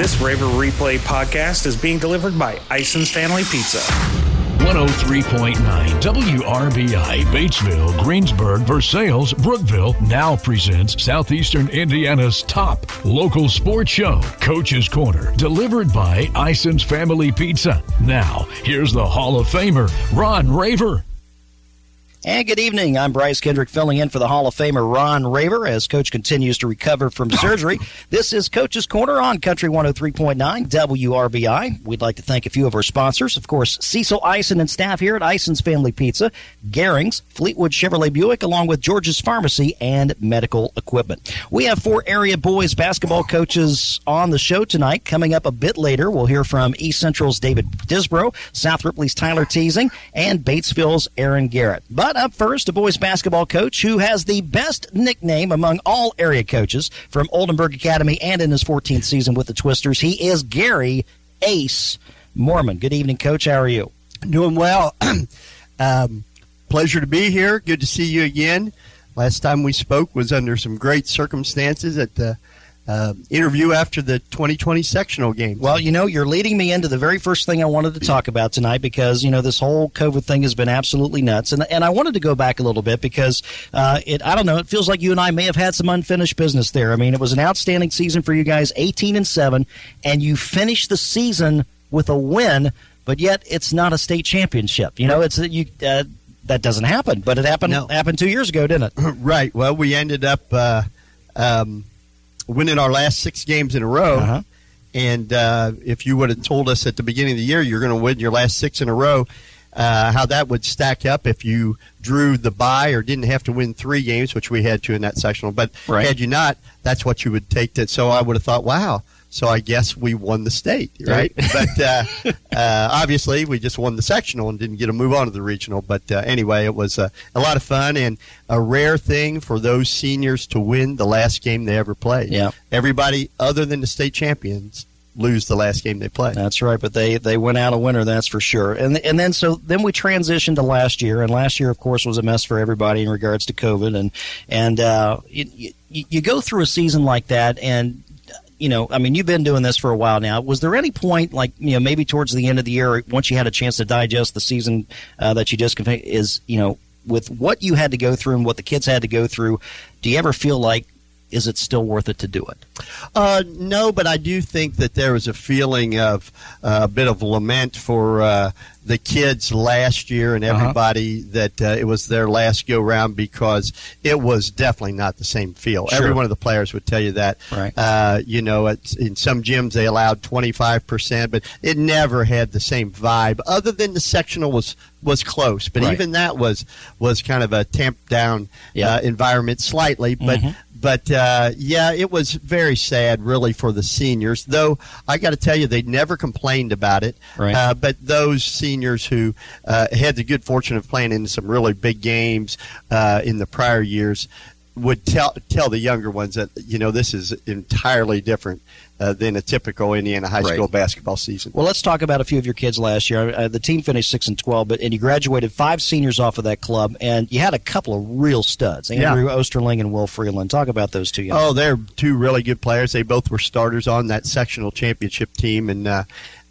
This Raver Replay podcast is being delivered by Ison's Family Pizza. 103.9 WRBI Batesville, Greensburg, Versailles, Brookville now presents Southeastern Indiana's top local sports show, Coach's Corner, delivered by Ison's Family Pizza. Now, here's the Hall of Famer, Ron Raver. And good evening. I'm Bryce Kendrick filling in for the Hall of Famer Ron Raver as Coach continues to recover from surgery. this is Coach's Corner on Country 103.9 WRBI. We'd like to thank a few of our sponsors. Of course, Cecil Ison and staff here at Ison's Family Pizza, Garings, Fleetwood Chevrolet Buick, along with George's Pharmacy and Medical Equipment. We have four area boys basketball coaches on the show tonight. Coming up a bit later, we'll hear from East Central's David Disbro, South Ripley's Tyler Teasing, and Batesville's Aaron Garrett. But up first, a boys basketball coach who has the best nickname among all area coaches from Oldenburg Academy and in his 14th season with the Twisters. He is Gary Ace Moorman. Good evening, Coach. How are you? Doing well. um, pleasure to be here. Good to see you again. Last time we spoke was under some great circumstances at the uh, interview after the 2020 sectional game. Well, you know, you're leading me into the very first thing I wanted to talk about tonight because you know this whole COVID thing has been absolutely nuts, and and I wanted to go back a little bit because uh, it I don't know, it feels like you and I may have had some unfinished business there. I mean, it was an outstanding season for you guys, 18 and seven, and you finished the season with a win, but yet it's not a state championship. You know, it's you. Uh, that doesn't happen, but it happened No. happened two years ago, didn't it? right. Well, we ended up uh, um, winning our last six games in a row. Uh-huh. And uh, if you would have told us at the beginning of the year you're going to win your last six in a row, uh, how that would stack up if you drew the bye or didn't have to win three games, which we had to in that sectional. But Right. had you not, that's what you would take. That so I would have thought, wow. So I guess we won the state, right? but uh, uh, obviously, we just won the sectional and didn't get to move on to the regional. But uh, anyway, it was uh, a lot of fun and a rare thing for those seniors to win the last game they ever played. Yeah. Everybody other than the state champions lose the last game they play. That's right, but they they went out a winner, that's for sure. And and then so then we transitioned to last year, and last year, of course, was a mess for everybody in regards to COVID, and and uh, you, you, you go through a season like that, and you know, I mean, you've been doing this for a while now. Was there any point, like you know, maybe towards the end of the year, once you had a chance to digest the season uh, that you just is you know, with what you had to go through and what the kids had to go through, do you ever feel like is it still worth it to do it? Uh, no, but I do think that there was a feeling of uh, a bit of lament for uh, the kids last year and Uh-huh. everybody that uh, it was their last go round because it was definitely not the same feel. Sure. Every one of the players would tell you that. Right. Uh, you know, it's, in some gyms they allowed 25%, but it never had the same vibe other than the sectional was was close. But Right. even that was was kind of a tamped down Yeah. uh, environment slightly. But Mhm. But uh, yeah, it was very sad, really, for the seniors. Though I got to tell you, they never complained about it. Right. Uh, but those seniors who uh, had the good fortune of playing in some really big games uh, in the prior years would tell tell the younger ones that you know this is entirely different uh, than a typical Indiana high Right. school basketball season. Well, let's talk about a few of your kids last year. Uh, the team finished six and twelve, but and you graduated five seniors off of that club, and you had a couple of real studs, Andrew Osterling and Will Freeland. Talk about those two young. Oh, they're two really good players. They both were starters on that sectional championship team, and uh,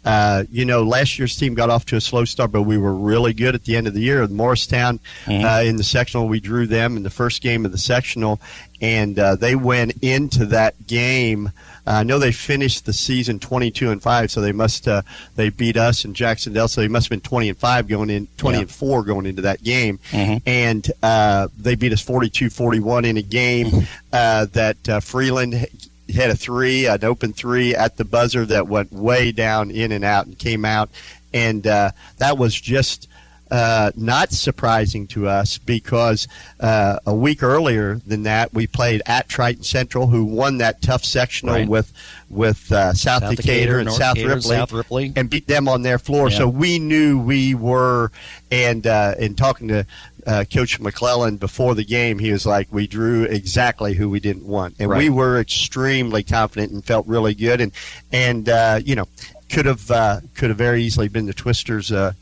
uh, you know, last year's team got off to a slow start, but we were really good at the end of the year. Morristown uh, in the sectional, we drew them in the first game of the sectional, and uh, they went into that game. Uh, I know they finished the season 22 and five, so they must uh, they beat us in Jacksonville, so they must have been 20 and five going in, 20 Yeah. and four going into that game, Mhm. and uh, they beat us 42-41 in a game uh, that uh, Freeland had a three, an open three at the buzzer that went way down in and out and came out, and uh, that was just. Uh, not surprising to us because uh, a week earlier than that we played at Triton Central, who won that tough sectional Right. with with uh, South, South Decatur, Decatur, and South Ripley, South Ripley. and beat them on their floor. Yeah. So we knew we were, and uh, in talking to uh, Coach McClellan before the game, he was like, "We drew exactly who we didn't want, and Right. we were extremely confident and felt really good, and and uh, you know could have uh, could have very easily been the Twisters." Uh,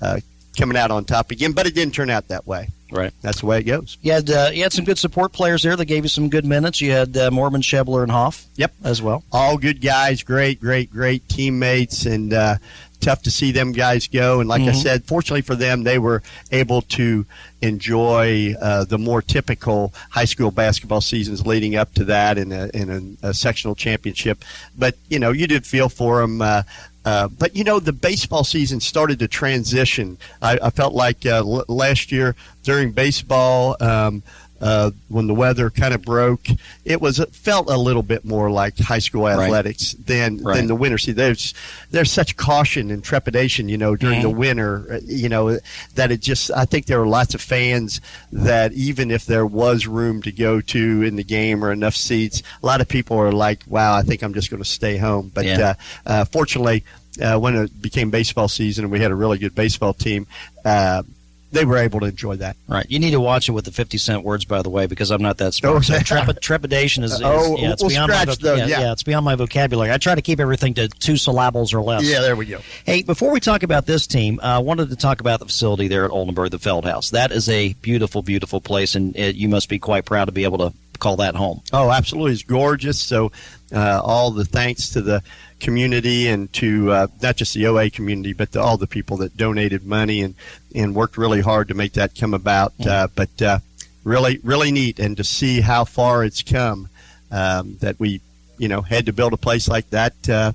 uh, Coming out on top again, but it didn't turn out that way. Right. That's the way it goes. You had uh, you had some good support players there that gave you some good minutes. You had uh, Moorman, Shebler, and Hoff. Yep. as well. All good guys, great, great, great teammates, and uh, tough to see them guys go. And like I said, fortunately for them, they were able to enjoy uh, the more typical high school basketball seasons leading up to that in a, in a, a sectional championship. But you know, you did feel for them. Uh, uh, but you know, the baseball season started to transition. I, I felt like uh, l- last year during baseball, um, uh, when the weather kind of broke, it was it felt a little bit more like high school athletics than Right. than the winter season. There's there's such caution and trepidation, you know, during the winter, uh, you know, that it just. I think there are lots of fans that even if there was room to go to in the game or enough seats, a lot of people are like, "Wow, I think I'm just going to stay home." But Yeah. uh, uh, fortunately, uh, when it became baseball season and we had a really good baseball team, uh, they were able to enjoy that. Right. You need to watch it with the 50 cent words, by the way, because I'm not that smart. Oh, So trep- trepidation is, is Oh, yeah, it's we'll beyond my scratch those, yeah, yeah. it's beyond my vocabulary. I try to keep everything to two syllables or less. Yeah, there we go. Hey, before we talk about this team, uh, I wanted to talk about the facility there at Oldenburg, the Fieldhouse. That is a beautiful, beautiful place, and it, you must be quite proud to be able to call that home. Oh, absolutely. It's gorgeous. So, uh, all the thanks to the community and to uh, not just the OA community, but to all the people that donated money and, and worked really hard to make that come about. Uh, but uh, really, really neat. And to see how far it's come um, that we, you know, had to build a place like that uh,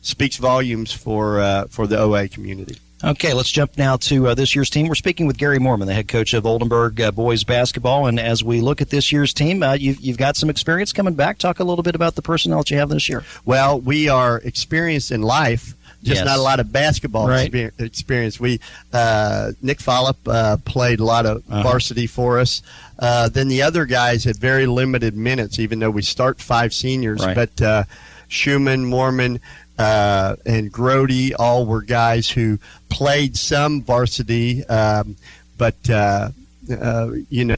speaks volumes for, uh, for the OA community. Okay, let's jump now to uh, this year's team. We're speaking with Gary Moorman, the head coach of Oldenburg uh, boys basketball. And as we look at this year's team, uh, you've, you've got some experience coming back. Talk a little bit about the personnel that you have this year. Well, we are experienced in life, just Yes. not a lot of basketball Right. experience. We uh, Nick Follop uh, played a lot of Uh-huh. varsity for us. Uh, then the other guys had very limited minutes, even though we start five seniors. Right. But uh, Schumann, Moorman, uh, and Grody all were guys who played some varsity, um, but uh, uh, you know.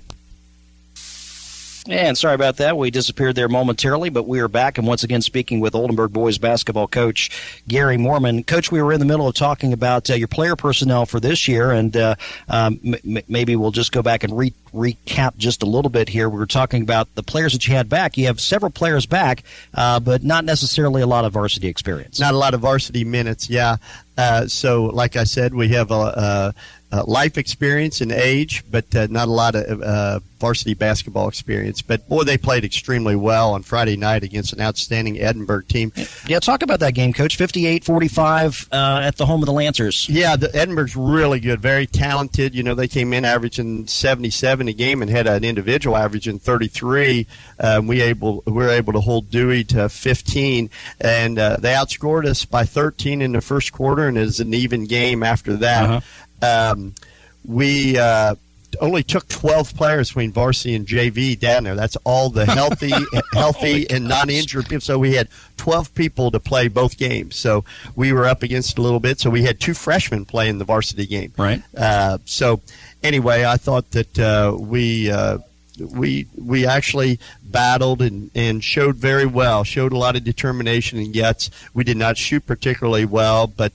And sorry about that. We disappeared there momentarily, but we are back and once again speaking with Oldenburg boys basketball coach Gary Moorman. Coach, we were in the middle of talking about uh, your player personnel for this year, and uh, um, m- maybe we'll just go back and re- recap just a little bit here. We were talking about the players that you had back. You have several players back, uh, but not necessarily a lot of varsity experience. not a lot of varsity minutes. Yeah. Uh, so, like I said, we have a, a life experience and age, but uh, not a lot of uh, varsity basketball experience. But boy, they played extremely well on Friday night against an outstanding Edinburgh team. Yeah, talk about that game, Coach. 58-45 uh, at the home of the Lancers. Yeah, the Edinburgh's really good, very talented. You know, they came in averaging 77 a game and had an individual averaging 33. Um, we able we were able to hold Dewey to 15, and uh, they outscored us by 13 in the first quarter, and it was an even game after that. Um, we. Uh, only took 12 players between varsity and JV down there. That's all the healthy, healthy and non-injured people. So we had 12 people to play both games. So we were up against a little bit. So we had two freshmen play in the varsity game. Right. Uh, so anyway, I thought that uh, we uh, we we actually battled and, and showed very well. Showed a lot of determination and guts. We did not shoot particularly well, but.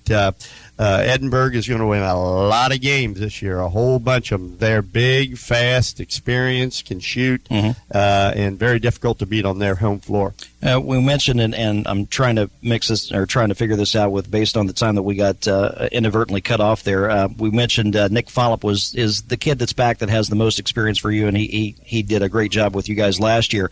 Uh, Edinburgh is going to win a lot of games this year, a whole bunch of them. They're big, fast, experienced, can shoot, uh, and very difficult to beat on their home floor. Uh, we mentioned, and, and I'm trying to mix this or trying to figure this out with based on the time that we got uh, inadvertently cut off there. Uh, we mentioned uh, Nick Follop was is the kid that's back that has the most experience for you, and he he, he did a great job with you guys last year.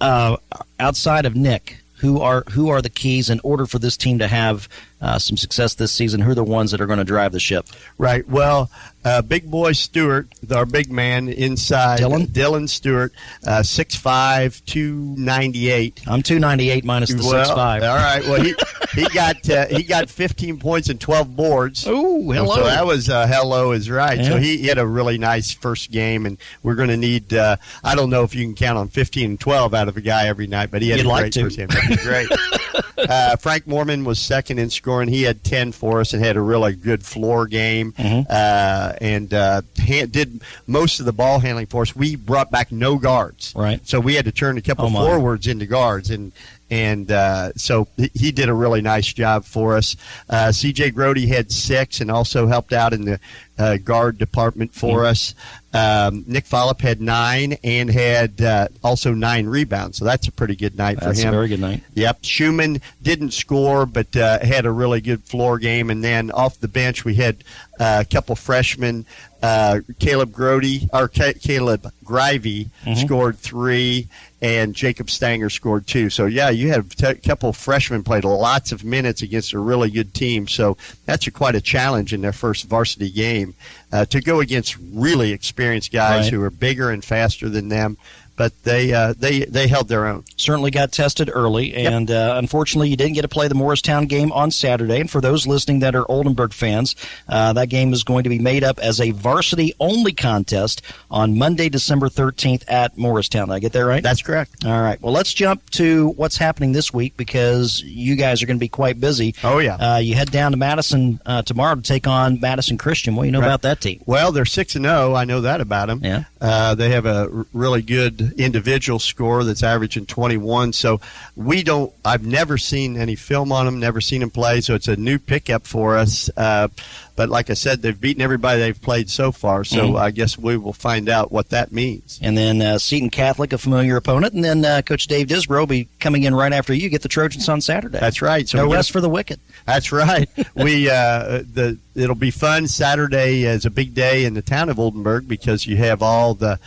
Uh, outside of Nick, who are who are the keys in order for this team to have uh, some success this season? Who are the ones that are going to drive the ship? Right. Well, uh, big boy Stewart, our big man inside. Dylan? Dylan Stewart, uh, 6'5", 298. I'm 298 minus the well, six five. All right. Well, he he got uh, he got 15 points and 12 boards. Ooh, hello. So that was uh, hello is right. So he, he had a really nice first game, and we're going to need. Uh, I don't know if you can count on 15 and 12 out of a guy every night, but he had You'd a like great to. first game. That'd be great. uh, Frank Moorman was second in scoring. He had 10 for us and had a really good floor game, Mm-hmm. uh, and uh, ha- did most of the ball handling for us. We brought back no guards, Right. So we had to turn a couple Oh, forwards into guards, and and uh, so he- he did a really nice job for us. Uh, C.J. Grody had six, and also helped out in the uh, guard department for mm-hmm. us. Um, Nick Follop had nine and had uh, also nine rebounds, so that's a pretty good night that's for him. a very good night. Yep. Schumann didn't score, but uh, had a really good floor game. And then off the bench, we had uh, a couple freshmen. Uh, Caleb Grody or Caleb Grivey mm-hmm. scored three, and Jacob Stanger scored two. So yeah, you had a couple of freshmen played lots of minutes against a really good team. So that's a, quite a challenge in their first varsity game uh, to go against really experienced guys right. who are bigger and faster than them but they uh, they they held their own. Certainly got tested early, and yep. uh, unfortunately, you didn't get to play the Morristown game on Saturday. And for those listening that are Oldenburg fans, uh, that game is going to be made up as a varsity only contest on Monday, December thirteenth at Morristown. Did I get that right? That's correct. All right. Well, let's jump to what's happening this week because you guys are going to be quite busy. Oh yeah. Uh, you head down to Madison uh, tomorrow to take on Madison Christian. What do you know right. about that team? Well, they're six and zero. Oh. I know that about them. Yeah. Uh, they have a really good individual score that's averaging 21. So we don't. I've never seen any film on them. Never seen them play. So it's a new pickup for us. Uh, but like I said, they've beaten everybody they've played so far. So mm-hmm. I guess we will find out what that means. And then uh, Seton Catholic, a familiar opponent, and then uh, Coach Dave Disbro will be coming in right after you get the Trojans on Saturday. That's right. So no rest for the wicked. That's right. we uh, the it'll be fun. Saturday is a big day in the town of Oldenburg because you have all the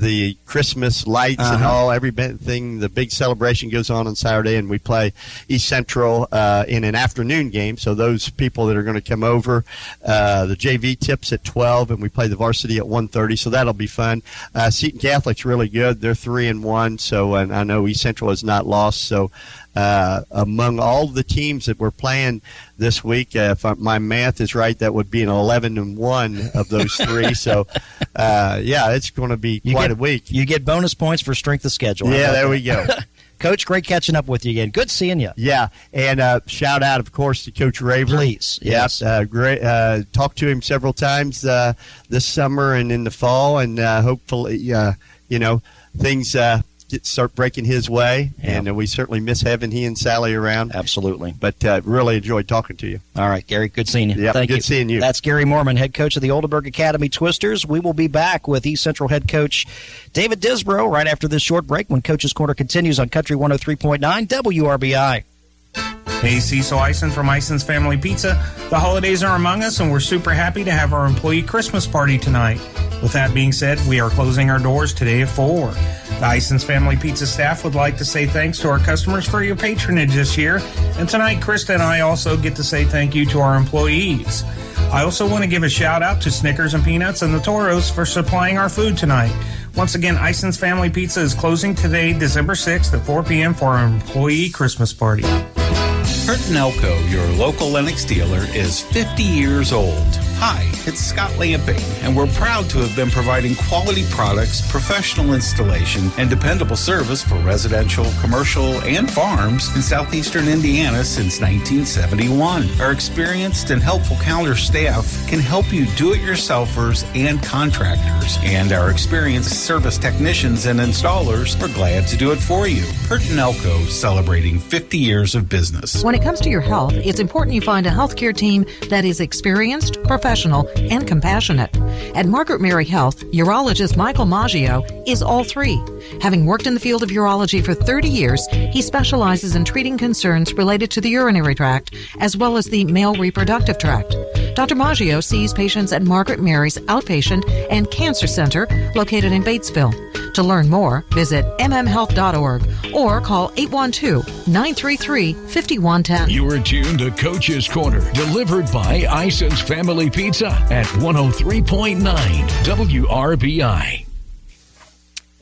the Christmas lights uh-huh. and all everything. The big celebration goes on on Saturday, and we play East Central uh, in an afternoon game. So those people that are going to come over, uh, the JV tips at twelve, and we play the varsity at 1.30, So that'll be fun. Uh, Seton Catholic's really good. They're three and one. So and I know East Central has not lost. So uh, among all the teams that we're playing this week, uh, if my math is right, that would be an 11 and 1 of those three. so, uh, yeah, it's going to be you quite get, a week. You get bonus points for strength of schedule. Yeah, there that? we go. Coach, great catching up with you again. Good seeing you. Yeah, and uh, shout out, of course, to Coach Raver. Please, yes. Uh, great. Uh, talked to him several times uh, this summer and in the fall, and uh, hopefully, uh, you know, things get, start breaking his way. Yeah. And uh, we certainly miss having he and Sally around. Absolutely. But uh, really enjoyed talking to you. All right, Gary. Good seeing you. Yeah, good you. seeing you. That's Gary Moorman, head coach of the Oldenburg Academy Twisters. We will be back with East Central head coach David Disbro right after this short break when Coach's Corner continues on Country 103.9 WRBI. Hey, Cecil Ison from Ison's Family Pizza. The holidays are among us, and we're super happy to have our employee Christmas party tonight. With that being said, we are closing our doors today at 4. The Ison's Family Pizza staff would like to say thanks to our customers for your patronage this year, and tonight, Krista and I also get to say thank you to our employees. I also want to give a shout out to Snickers and Peanuts and the Toros for supplying our food tonight. Once again, Ison's Family Pizza is closing today, December 6th at 4 p.m. for our employee Christmas party. Hurton Elko, your local Lennox dealer, is 50 years old. Hi, it's Scott Lamping, and we're proud to have been providing quality products, professional installation, and dependable service for residential, commercial, and farms in southeastern Indiana since 1971. Our experienced and helpful counter staff can help you do-it-yourselfers and contractors, and our experienced service technicians and installers are glad to do it for you. Hurton Elko celebrating 50 years of business. When it comes to your health, it's important you find a healthcare team that is experienced, professional, professional, and compassionate. At Margaret Mary Health, urologist Michael Maggio is all three. Having worked in the field of urology for 30 years, he specializes in treating concerns related to the urinary tract as well as the male reproductive tract. Dr. Maggio sees patients at Margaret Mary's Outpatient and Cancer Center located in Batesville. To learn more, visit mmhealth.org or call 812-933-5110. You are tuned to Coach's Corner, delivered by Ison's Family Pizza at 103.9 WRBI.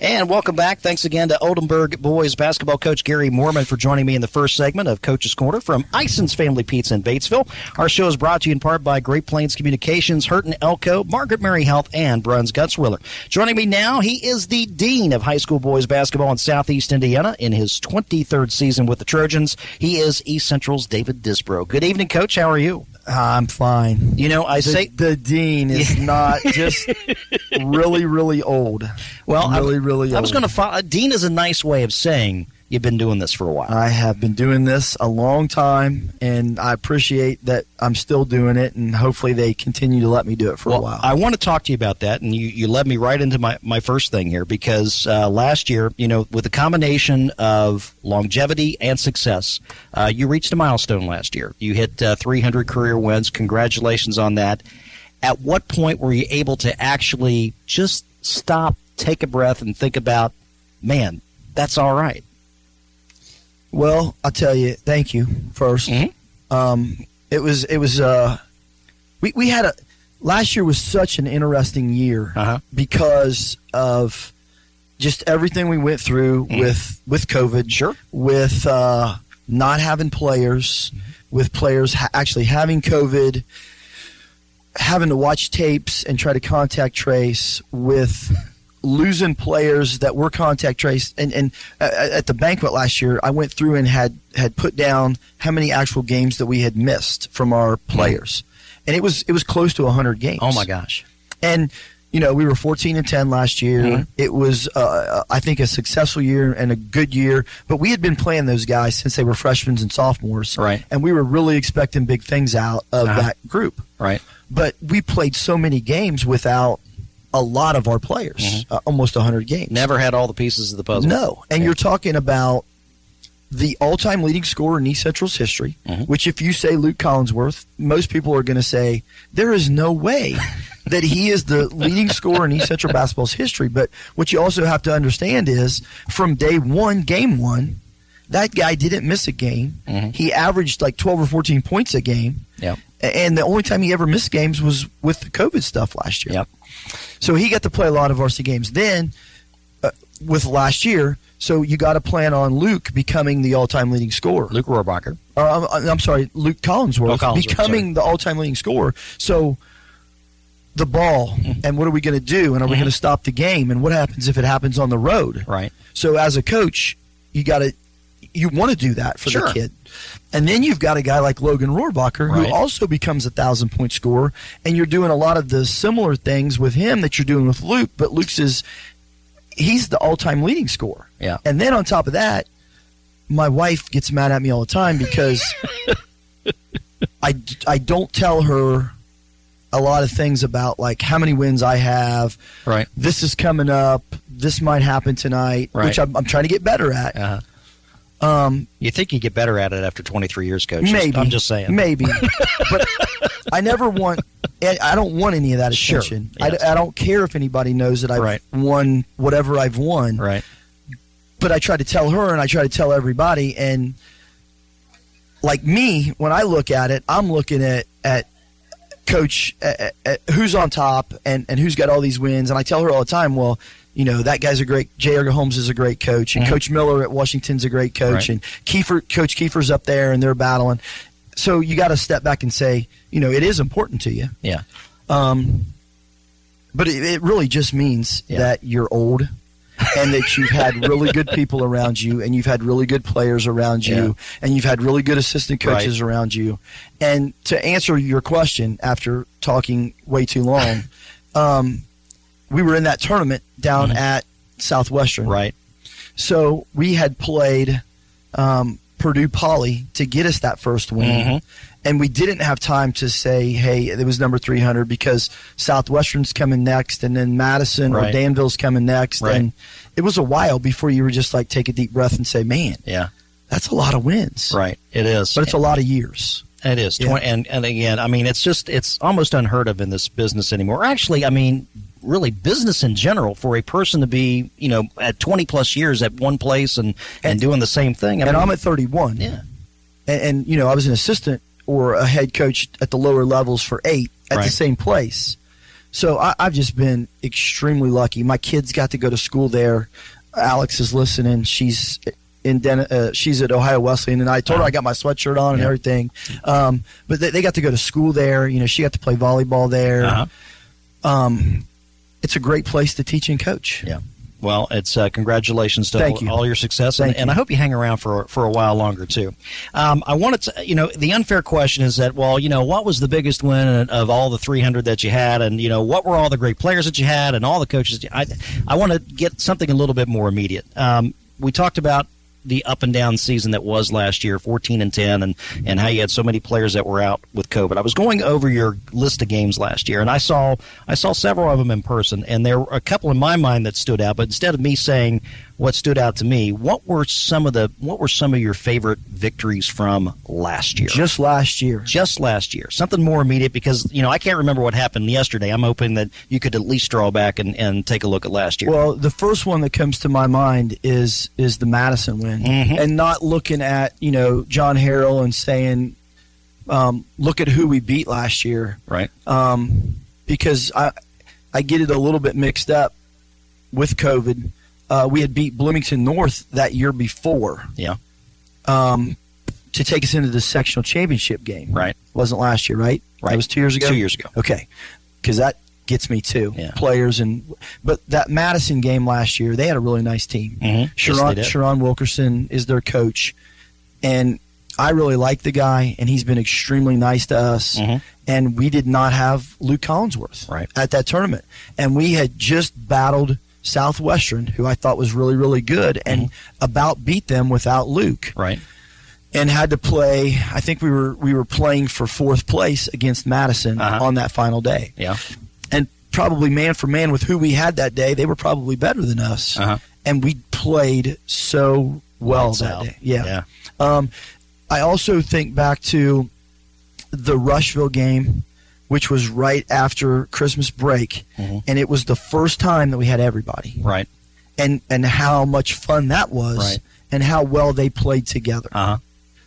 And welcome back. Thanks again to Oldenburg boys basketball coach Gary Moorman for joining me in the first segment of Coach's Corner from Ison's Family Pizza in Batesville. Our show is brought to you in part by Great Plains Communications, Hurton Elko, Margaret Mary Health, and Bruns Gutzwiller. Joining me now, he is the Dean of High School Boys Basketball in Southeast Indiana in his 23rd season with the Trojans. He is East Central's David Disbro. Good evening, Coach. How are you? I'm fine. You know, I the, say the dean is not just really, really old. Well, really, really. I was going to. Dean is a nice way of saying you've been doing this for a while. I have been doing this a long time, and I appreciate that I'm still doing it, and hopefully they continue to let me do it for well, a while. I want to talk to you about that, and you, you led me right into my, my first thing here because uh, last year, you know, with the combination of longevity and success, uh, you reached a milestone last year. You hit uh, 300 career wins. Congratulations on that. At what point were you able to actually just stop, take a breath, and think about, man, that's all right? Well, I'll tell you, thank you 1st Mhm. Um, it was it was uh, we we had a last year was such an interesting year Uh-huh. because of just everything we went through with with COVID, Mm-hmm. Sure. with uh, not having players, with players ha- actually having COVID, having to watch tapes and try to contact trace with losing players that were contact traced and, and uh, at the banquet last year i went through and had had put down how many actual games that we had missed from our players and it was it was close to 100 games Oh, my gosh. and you know we were 14 and 10 last year Mhm. it was uh, i think a successful year and a good year but we had been playing those guys since they were freshmen and sophomores Right. and we were really expecting big things out of Uh-huh. that group Right. but we played so many games without a lot of our players, uh, almost 100 games. Mm-hmm. Never had all the pieces of the puzzle. No. And Yeah. you're talking about the all time leading scorer in East Central's history, Mhm. which, if you say Luke Collinsworth, most people are going to say, there is no way that he is the leading scorer in East Central basketball's history. But what you also have to understand is from day one, game one, that guy didn't miss a game. Mhm. He averaged like 12 or 14 points a game. Yep. And the only time he ever missed games was with the COVID stuff last year. Yep. So he got to play a lot of varsity games. Then, uh, with last year, so you got to plan on Luke becoming the all-time leading scorer. Luke Rohrbacher. Uh, I'm, I'm sorry, Luke Collinsworth, Oh, Collinsworth, becoming the all-time leading scorer. So the ball, Mm-hmm. and what are we going to do? And are we going to stop the game? And what happens if it happens on the road? Right. So as a coach, you got to you want to do that for Sure. the kid. And then you've got a guy like Logan Rohrbacher Right. who also becomes a thousand point scorer, and you're doing a lot of the similar things with him that you're doing with Luke. But Luke's is he's the all time leading scorer. Yeah. And then on top of that, my wife gets mad at me all the time because I, I don't tell her a lot of things about like how many wins I have. Right. This is coming up. This might happen tonight, Right. which I'm, I'm trying to get better at. Uh-huh. Um, You think you get better at it after 23 years, coach? Just- maybe I'm just saying. maybe, but I never want. I don't want any of that Sure. attention. Yes. I, I don't care if anybody knows that I've Right. won whatever I've won. Right. But I try to tell her, and I try to tell everybody. And like me, when I look at it, I'm looking at at coach at, at who's on top and and who's got all these wins. And I tell her all the time, well. You know that guy's a great. J. Edgar Holmes is a great coach, and Mhm. Coach Miller at Washington's a great coach, Right. and Kiefer, Coach Kiefer's up there, and they're battling. So you got to step back and say, you know, it is important to you. Yeah. Um, but it, it really just means Yeah. that you're old and that you've had really good people around you and you've had really good players around you Yeah. and you've had really good assistant coaches around you. And to answer your question after talking way too long, um, we were in that tournament down at Southwestern. Mm-hmm. Right. So we had played um, Purdue Poly to get us that first win. Mhm. And we didn't have time to say, hey, it was number 300 because Southwestern's coming next and then Madison or Danville's coming next. Right. And it was a while before you were just like, take a deep breath and say, man, Yeah. that's a lot of wins. Right. It is. But it's a lot of years. It is. Yeah. Twen- and and again, I mean, it's just it's almost unheard of in this business anymore. Actually, I mean, really, business in general for a person to be, you know, at twenty plus years at one place and and, And- doing the same thing. I and mean, I'm at 31. yeah, and, and you know I was an assistant or a head coach at the lower levels for eight at the same place. So I, I've just been extremely lucky. My kids got to go to school there. Alex is listening. She's in Den- uh, she's at Ohio Wesleyan, and I told her I got my sweatshirt on and Yeah. everything. Um, but they, they got to go to school there. You know, she got to play volleyball there. Uh-huh. Um, it's a great place to teach and coach. yeah. Well, it's uh, congratulations to Thank all, you. all your success, and, you. I hope you hang around for for a while longer too. Um, I wanted to, you know, the unfair question is that, well, you know, what was the biggest win of all the 300 that you had, and you know, what were all the great players that you had, and all the coaches? I I want to get something a little bit more immediate. Um, we talked about the up and down season that was last year, 14 and 10, and and how you had so many players that were out with COVID. I was going over your list of games last year, and I saw I saw several of them in person, and there were a couple in my mind that stood out. But instead of me saying what stood out to me, what were some of the what were some of your favorite victories from last year? Just last year. Just last year. Something more immediate because you know I can't remember what happened yesterday. I'm hoping that you could at least draw back and, and take a look at last year. Well, the first one that comes to my mind is is the Madison win, Mhm. and not looking at you know John Harrell and saying, um, look at who we beat last year, right. um, because I I get it a little bit mixed up with COVID. Uh, we had beat Bloomington North that year before, Yeah. um, to take us into the sectional championship game. Right. Wasn't last year, right? Right. That was two years ago. Two years ago. Okay, because that gets me too. Yeah. Players and but that Madison game last year, they had a really nice team. Mhm. Sharon. Sharon Wilkerson is their coach, and I really like the guy, and he's been extremely nice to us. Mhm. And we did not have Luke Collinsworth Right. at that tournament, and we had just battled Southwestern, who I thought was really really good, and Mm-hmm. about beat them without Luke Right. and had to play. I think we were we were playing for fourth place against Madison Uh-huh. on that final day, Yeah. and probably man for man with who we had that day, they were probably better than us, Uh-huh. and we played so well Lights that out. day. Yeah. Yeah. Um, I also think back to the Rushville game, which was right after Christmas break, Mhm. and it was the first time that we had everybody, Right. and and how much fun that was, Right. and how well they played together. Uh huh.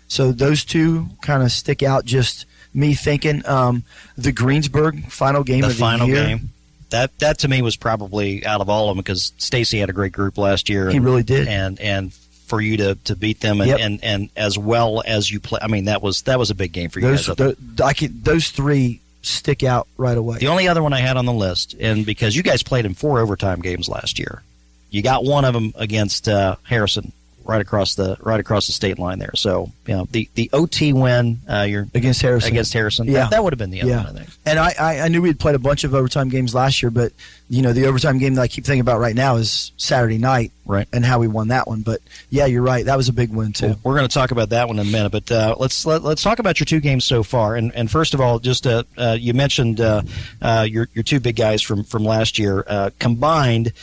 So those two kind of stick out. Just me thinking, um, the Greensburg final game of The of the final year. game. That that to me was probably out of all of them because Stacy had a great group last year. He and- really did. And and for you to, to beat them and, Yep. and, and as well as you play, I mean that was that was a big game for you Those guys. The, I could, those three stick out right away. The only other one I had on the list, and because you guys played in four overtime games last year, you got one of them against uh, Harrison right across the right across the state line there. So you know the the OT win, uh, you're against Harrison. against Harrison. Yeah. That, that would have been the other Yeah. one, I think. And I, I, I knew we had played a bunch of overtime games last year, but you know the overtime game that I keep thinking about right now is Saturday night, Right. And how we won that one. But yeah, you're right. That was a big win too. Well, we're going to talk about that one in a minute, but uh, let's let, let's talk about your two games so far. And and first of all, just uh, uh, you mentioned uh, uh, your your two big guys from from last year uh, combined.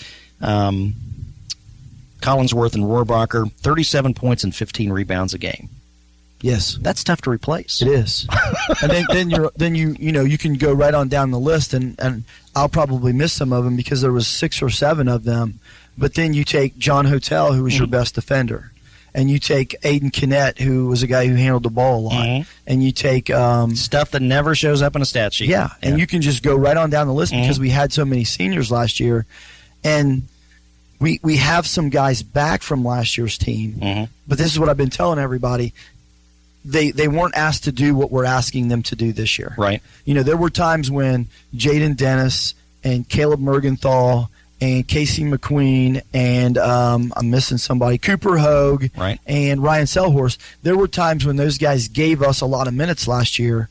Um, Collinsworth and Rohrbacher, 37 points and 15 rebounds a game. Yes, That's tough to replace. it is. and then then you're then you you know you can go right on down the list, and and I'll probably miss some of them because there was six or seven of them. But then you take John Hotel, who was your best defender. And you take Aiden Kinnett, who was a guy who handled the ball a lot, Mhm. and you take um, Stuff that never shows up in a stat sheet. Yeah, and you can just go right on down the list because we had so many seniors last year, and we we have some guys back from last year's team. Mhm. But this is what I've been telling everybody: they they weren't asked to do what we're asking them to do this year. right. You know, there were times when Jaden Dennis and Caleb Mergenthal and Casey McQueen and um, I'm missing somebody, Cooper Hogue Right. and Ryan Selhorst. There were times when those guys gave us a lot of minutes last year,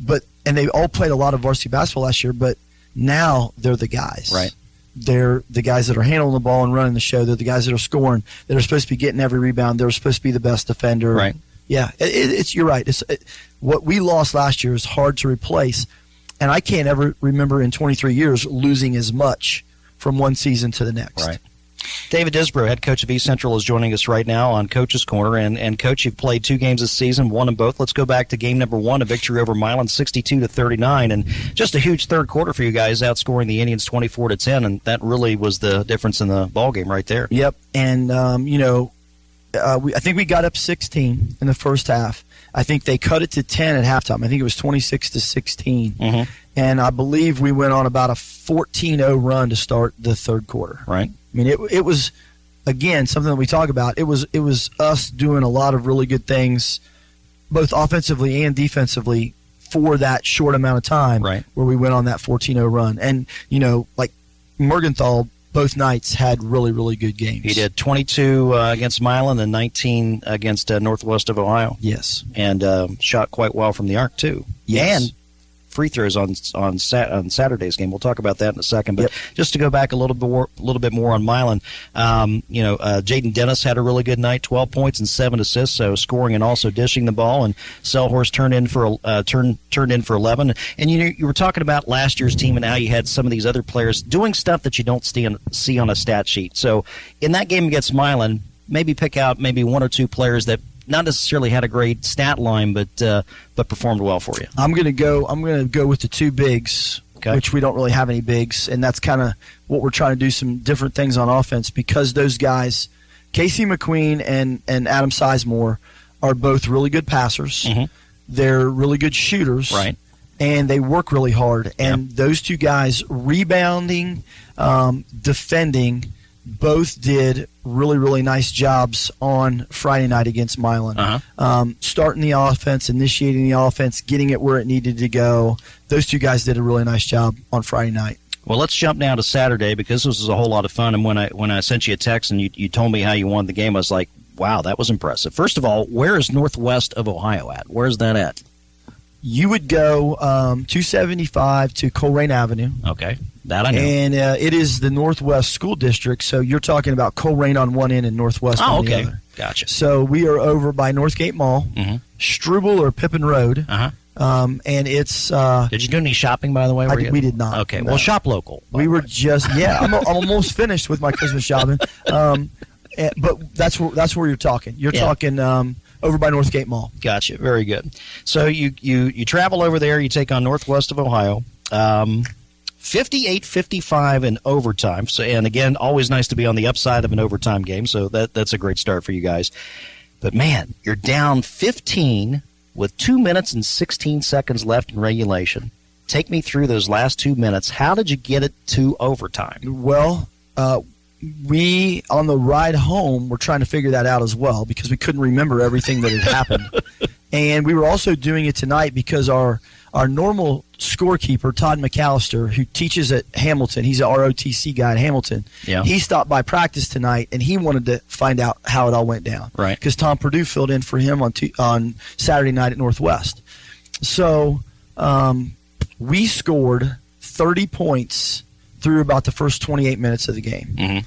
but and they all played a lot of varsity basketball last year. But now they're the guys. Right. They're the guys that are handling the ball and running the show. They're the guys that are scoring. That are supposed to be getting every rebound. They're supposed to be the best defender. Right. Yeah, it, it, it's you're right. It's it, what we lost last year is hard to replace, and I can't ever remember in 23 years losing as much from one season to the next. Right. David Disbro, head coach of East Central, is joining us right now on Coach's Corner. And, and Coach, you've played two games this season, won them both. Let's go back to game number one, a victory over Milan, 62 to 39, and just a huge third quarter for you guys, outscoring the Indians 24 to 10, and that really was the difference in the ball game right there. Yep, and um, you know, uh, we, I think we got up 16 in the first half. I think they cut it to 10 at halftime. I think it was 26 to 16, Mhm. and I believe we went on about a 14-0 run to start the third quarter. Right. I mean, it it was again something that we talk about. It was it was us doing a lot of really good things, both offensively and defensively, for that short amount of time. Right. Where we went on that 14-0 run, and you know, like Mergenthal, both nights had really really good games. He did 22 uh, against Milan and 19 against uh, Northwest of Ohio, Yes. and uh, shot quite well from the arc, too. Yes. And free throws on on, sat, on Saturday's game. We'll talk about that in a second. But yep. just to go back a little bit more, a little bit more on Milan, um, you know, uh, Jaden Dennis had a really good night, 12 points and seven assists, so scoring and also dishing the ball. And Selhorst turned in for uh, turned turned in for 11. And you you were talking about last year's team and how you had some of these other players doing stuff that you don't see on, see on a stat sheet. So in that game against Milan, maybe pick out maybe one or two players that not necessarily had a great stat line, but uh, but performed well for you. I'm going to go. I'm going to go with the two bigs, okay. which we don't really have any bigs, and that's kind of what we're trying to do. Some different things on offense because those guys, Casey McQueen and and Adam Sizemore, are both really good passers. Mm-hmm. They're really good shooters, right? And they work really hard. And yep. those two guys, rebounding, um, defending both did really, really nice jobs on Friday night against Milan. Uh-huh. Um, starting the offense, initiating the offense, getting it where it needed to go. Those two guys did a really nice job on Friday night. Well, let's jump now to Saturday because this was a whole lot of fun. And when I when I sent you a text and you, you told me how you won the game, I was like, wow, that was impressive. First of all, where is Northwest of Ohio at? Where's that at? You would go um, 275 to Colerain Avenue. Okay. That I know. And uh, it is the Northwest School District, so you're talking about Colerain on one end and Northwest oh, on okay. the other. Gotcha. So we are over by Northgate Mall, mm-hmm. Struble or Pippin Road. Uh-huh. Um, and it's. Uh, did you do any shopping, by the way? I, we did not. Okay. No. Well, shop local. We were just yeah. I'm, I'm, almost finished with my Christmas shopping. Um, and, but that's where that's where you're talking. You're yeah. talking um, over by Northgate Mall. Gotcha. Very good. So you you you travel over there. You take on Northwest of Ohio. Um, 58-55 in overtime. So, and again, always nice to be on the upside of an overtime game. So that that's a great start for you guys. But man, you're down 15 with two minutes and 16 seconds left in regulation. Take me through those last two minutes. How did you get it to overtime? Well, uh, we on the ride home were trying to figure that out as well because we couldn't remember everything that had happened, and we were also doing it tonight because our our normal scorekeeper, Todd McAllister, who teaches at Hamilton, he's an ROTC guy at Hamilton. Yeah. He stopped by practice tonight, and he wanted to find out how it all went down. Right. Because Tom Purdue filled in for him on t- on Saturday night at Northwest. So um, we scored 30 points through about the first 28 minutes of the game. Mm-hmm.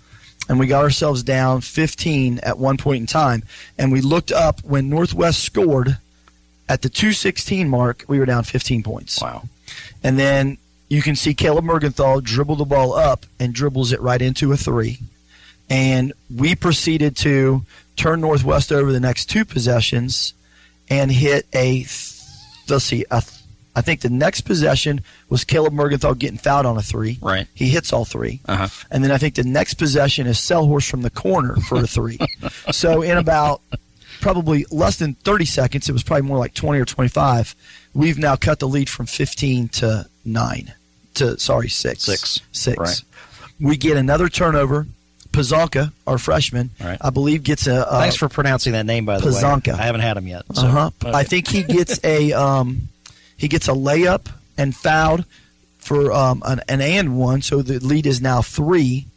And we got ourselves down 15 at one point in time. And we looked up when Northwest scored at the 216 mark, we were down 15 points. Wow. And then you can see Caleb Mergenthal dribble the ball up and dribbles it right into a three. And we proceeded to turn Northwest over the next two possessions and hit a, let's see, a, I think the next possession was Caleb Mergenthal getting fouled on a three. Right. He hits all 3 uh-huh. And then I think the next possession is Selhorst from the corner for a three. so in about probably less than 30 seconds. It was probably more like 20 or 25. We've now cut the lead from 15 to 9 to, sorry, 6. 6. 6. Right. We get another turnover. Pazanka, our freshman, right. I believe gets a. Uh, Thanks for pronouncing that name, by the way. Pazanka. way. I haven't had him yet. So. Uh-huh. Okay. I think he gets a um, he gets a layup and fouled for um, an, an and one, so the lead is now three.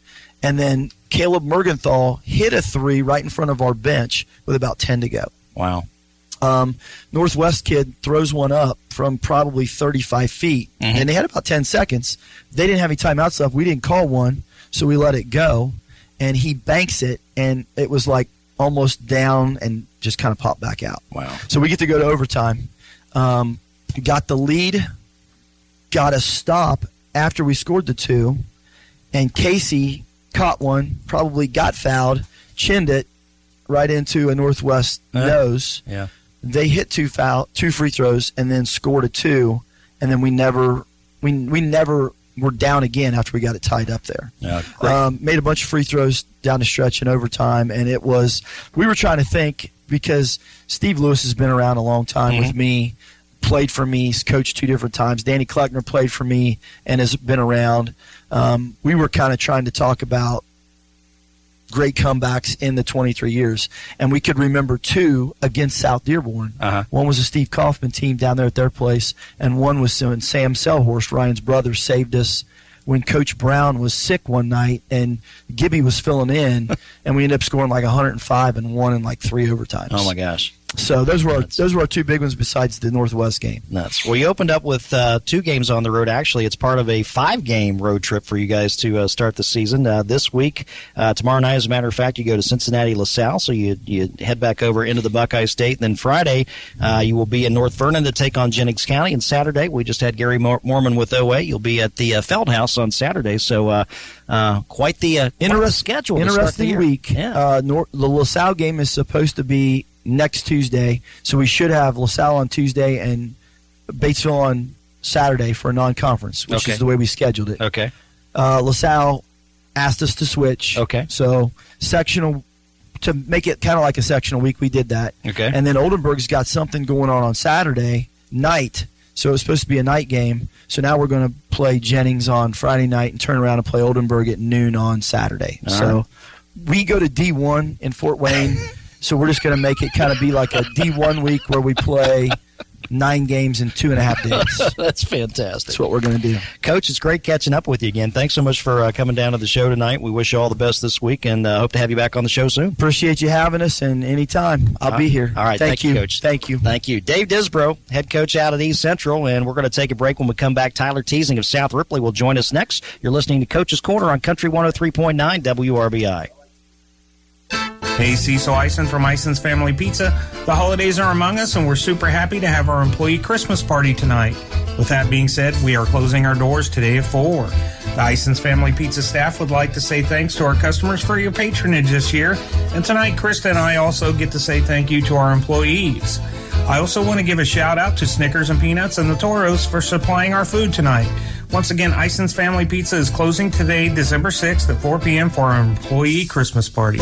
And then Caleb Mergenthal hit a three right in front of our bench with about 10 to go. Wow. Um, Northwest kid throws one up from probably 35 feet, mm-hmm. and they had about 10 seconds. They didn't have any timeout stuff. We didn't call one, so we let it go, and he banks it, and it was like almost down and just kind of popped back out. Wow. So we get to go to overtime. Um, got the lead, got a stop after we scored the two, and Casey caught one, probably got fouled, chinned it right into a Northwest uh, nose. Yeah. They hit two foul, two free throws, and then scored a two, and then we never, we we never were down again after we got it tied up there. Yeah, um, made a bunch of free throws down the stretch in overtime, and it was we were trying to think because Steve Lewis has been around a long time mm-hmm. with me, played for me, coached two different times. Danny Kleckner played for me and has been around um, we were kind of trying to talk about great comebacks in the 23 years, and we could remember two against South Dearborn. Uh-huh. One was a Steve Kaufman team down there at their place, and one was when Sam Selhorst, Ryan's brother, saved us when Coach Brown was sick one night and Gibby was filling in, and we ended up scoring like 105 and one in like three overtimes. Oh my gosh! So those were our, those were our two big ones besides the Northwest game. Nuts. Well, you opened up with uh, two games on the road. Actually, it's part of a five-game road trip for you guys to uh, start the season uh, this week. Uh, tomorrow night, as a matter of fact, you go to Cincinnati LaSalle, so you you head back over into the Buckeye State. And then Friday, uh, you will be in North Vernon to take on Jennings County. And Saturday, we just had Gary Mor- Moorman with OA. You'll be at the uh, Fieldhouse on Saturday. So uh, quite the uh, the schedule. to start the Interesting week. Yeah. Uh, Nor- the LaSalle game is supposed to be next Tuesday, so we should have LaSalle on Tuesday and Batesville on Saturday for a non-conference, which Okay. is the way we scheduled it. okay. Uh, LaSalle asked us to switch. Okay. So sectional to make it kind of like a sectional week, we did that. Okay. And then Oldenburg's got something going on on Saturday night, so it was supposed to be a night game. So now we're going to play Jennings on Friday night and turn around and play Oldenburg at noon on Saturday. All so right. we go to D1 in Fort Wayne, so we're just going to make it kind of be like a D1 week where we play nine games in two and a half days. That's fantastic. That's what we're going to do. Coach, it's great catching up with you again. Thanks so much for uh, coming down to the show tonight. We wish you all the best this week and uh, hope to have you back on the show soon. Appreciate you having us, and anytime I'll be here. All right. Thank, Thank you, Coach. Thank you. Thank you. Dave Disbro, head coach out at East Central, and we're going to take a break when we come back. Tyler Teasing of South Ripley will join us next. You're listening to Coach's Corner on Country 103.9 WRBI. Hey, Cecil Ison from Ison's Family Pizza. The holidays are among us, and we're super happy to have our employee Christmas party tonight. With that being said, we are closing our doors today at 4. The Ison's Family Pizza staff would like to say thanks to our customers for your patronage this year, and tonight, Krista and I also get to say thank you to our employees. I also want to give a shout out to Snickers and Peanuts and the Toros for supplying our food tonight. Once again, Ison's Family Pizza is closing today, December 6th at 4 p.m. for our employee Christmas party.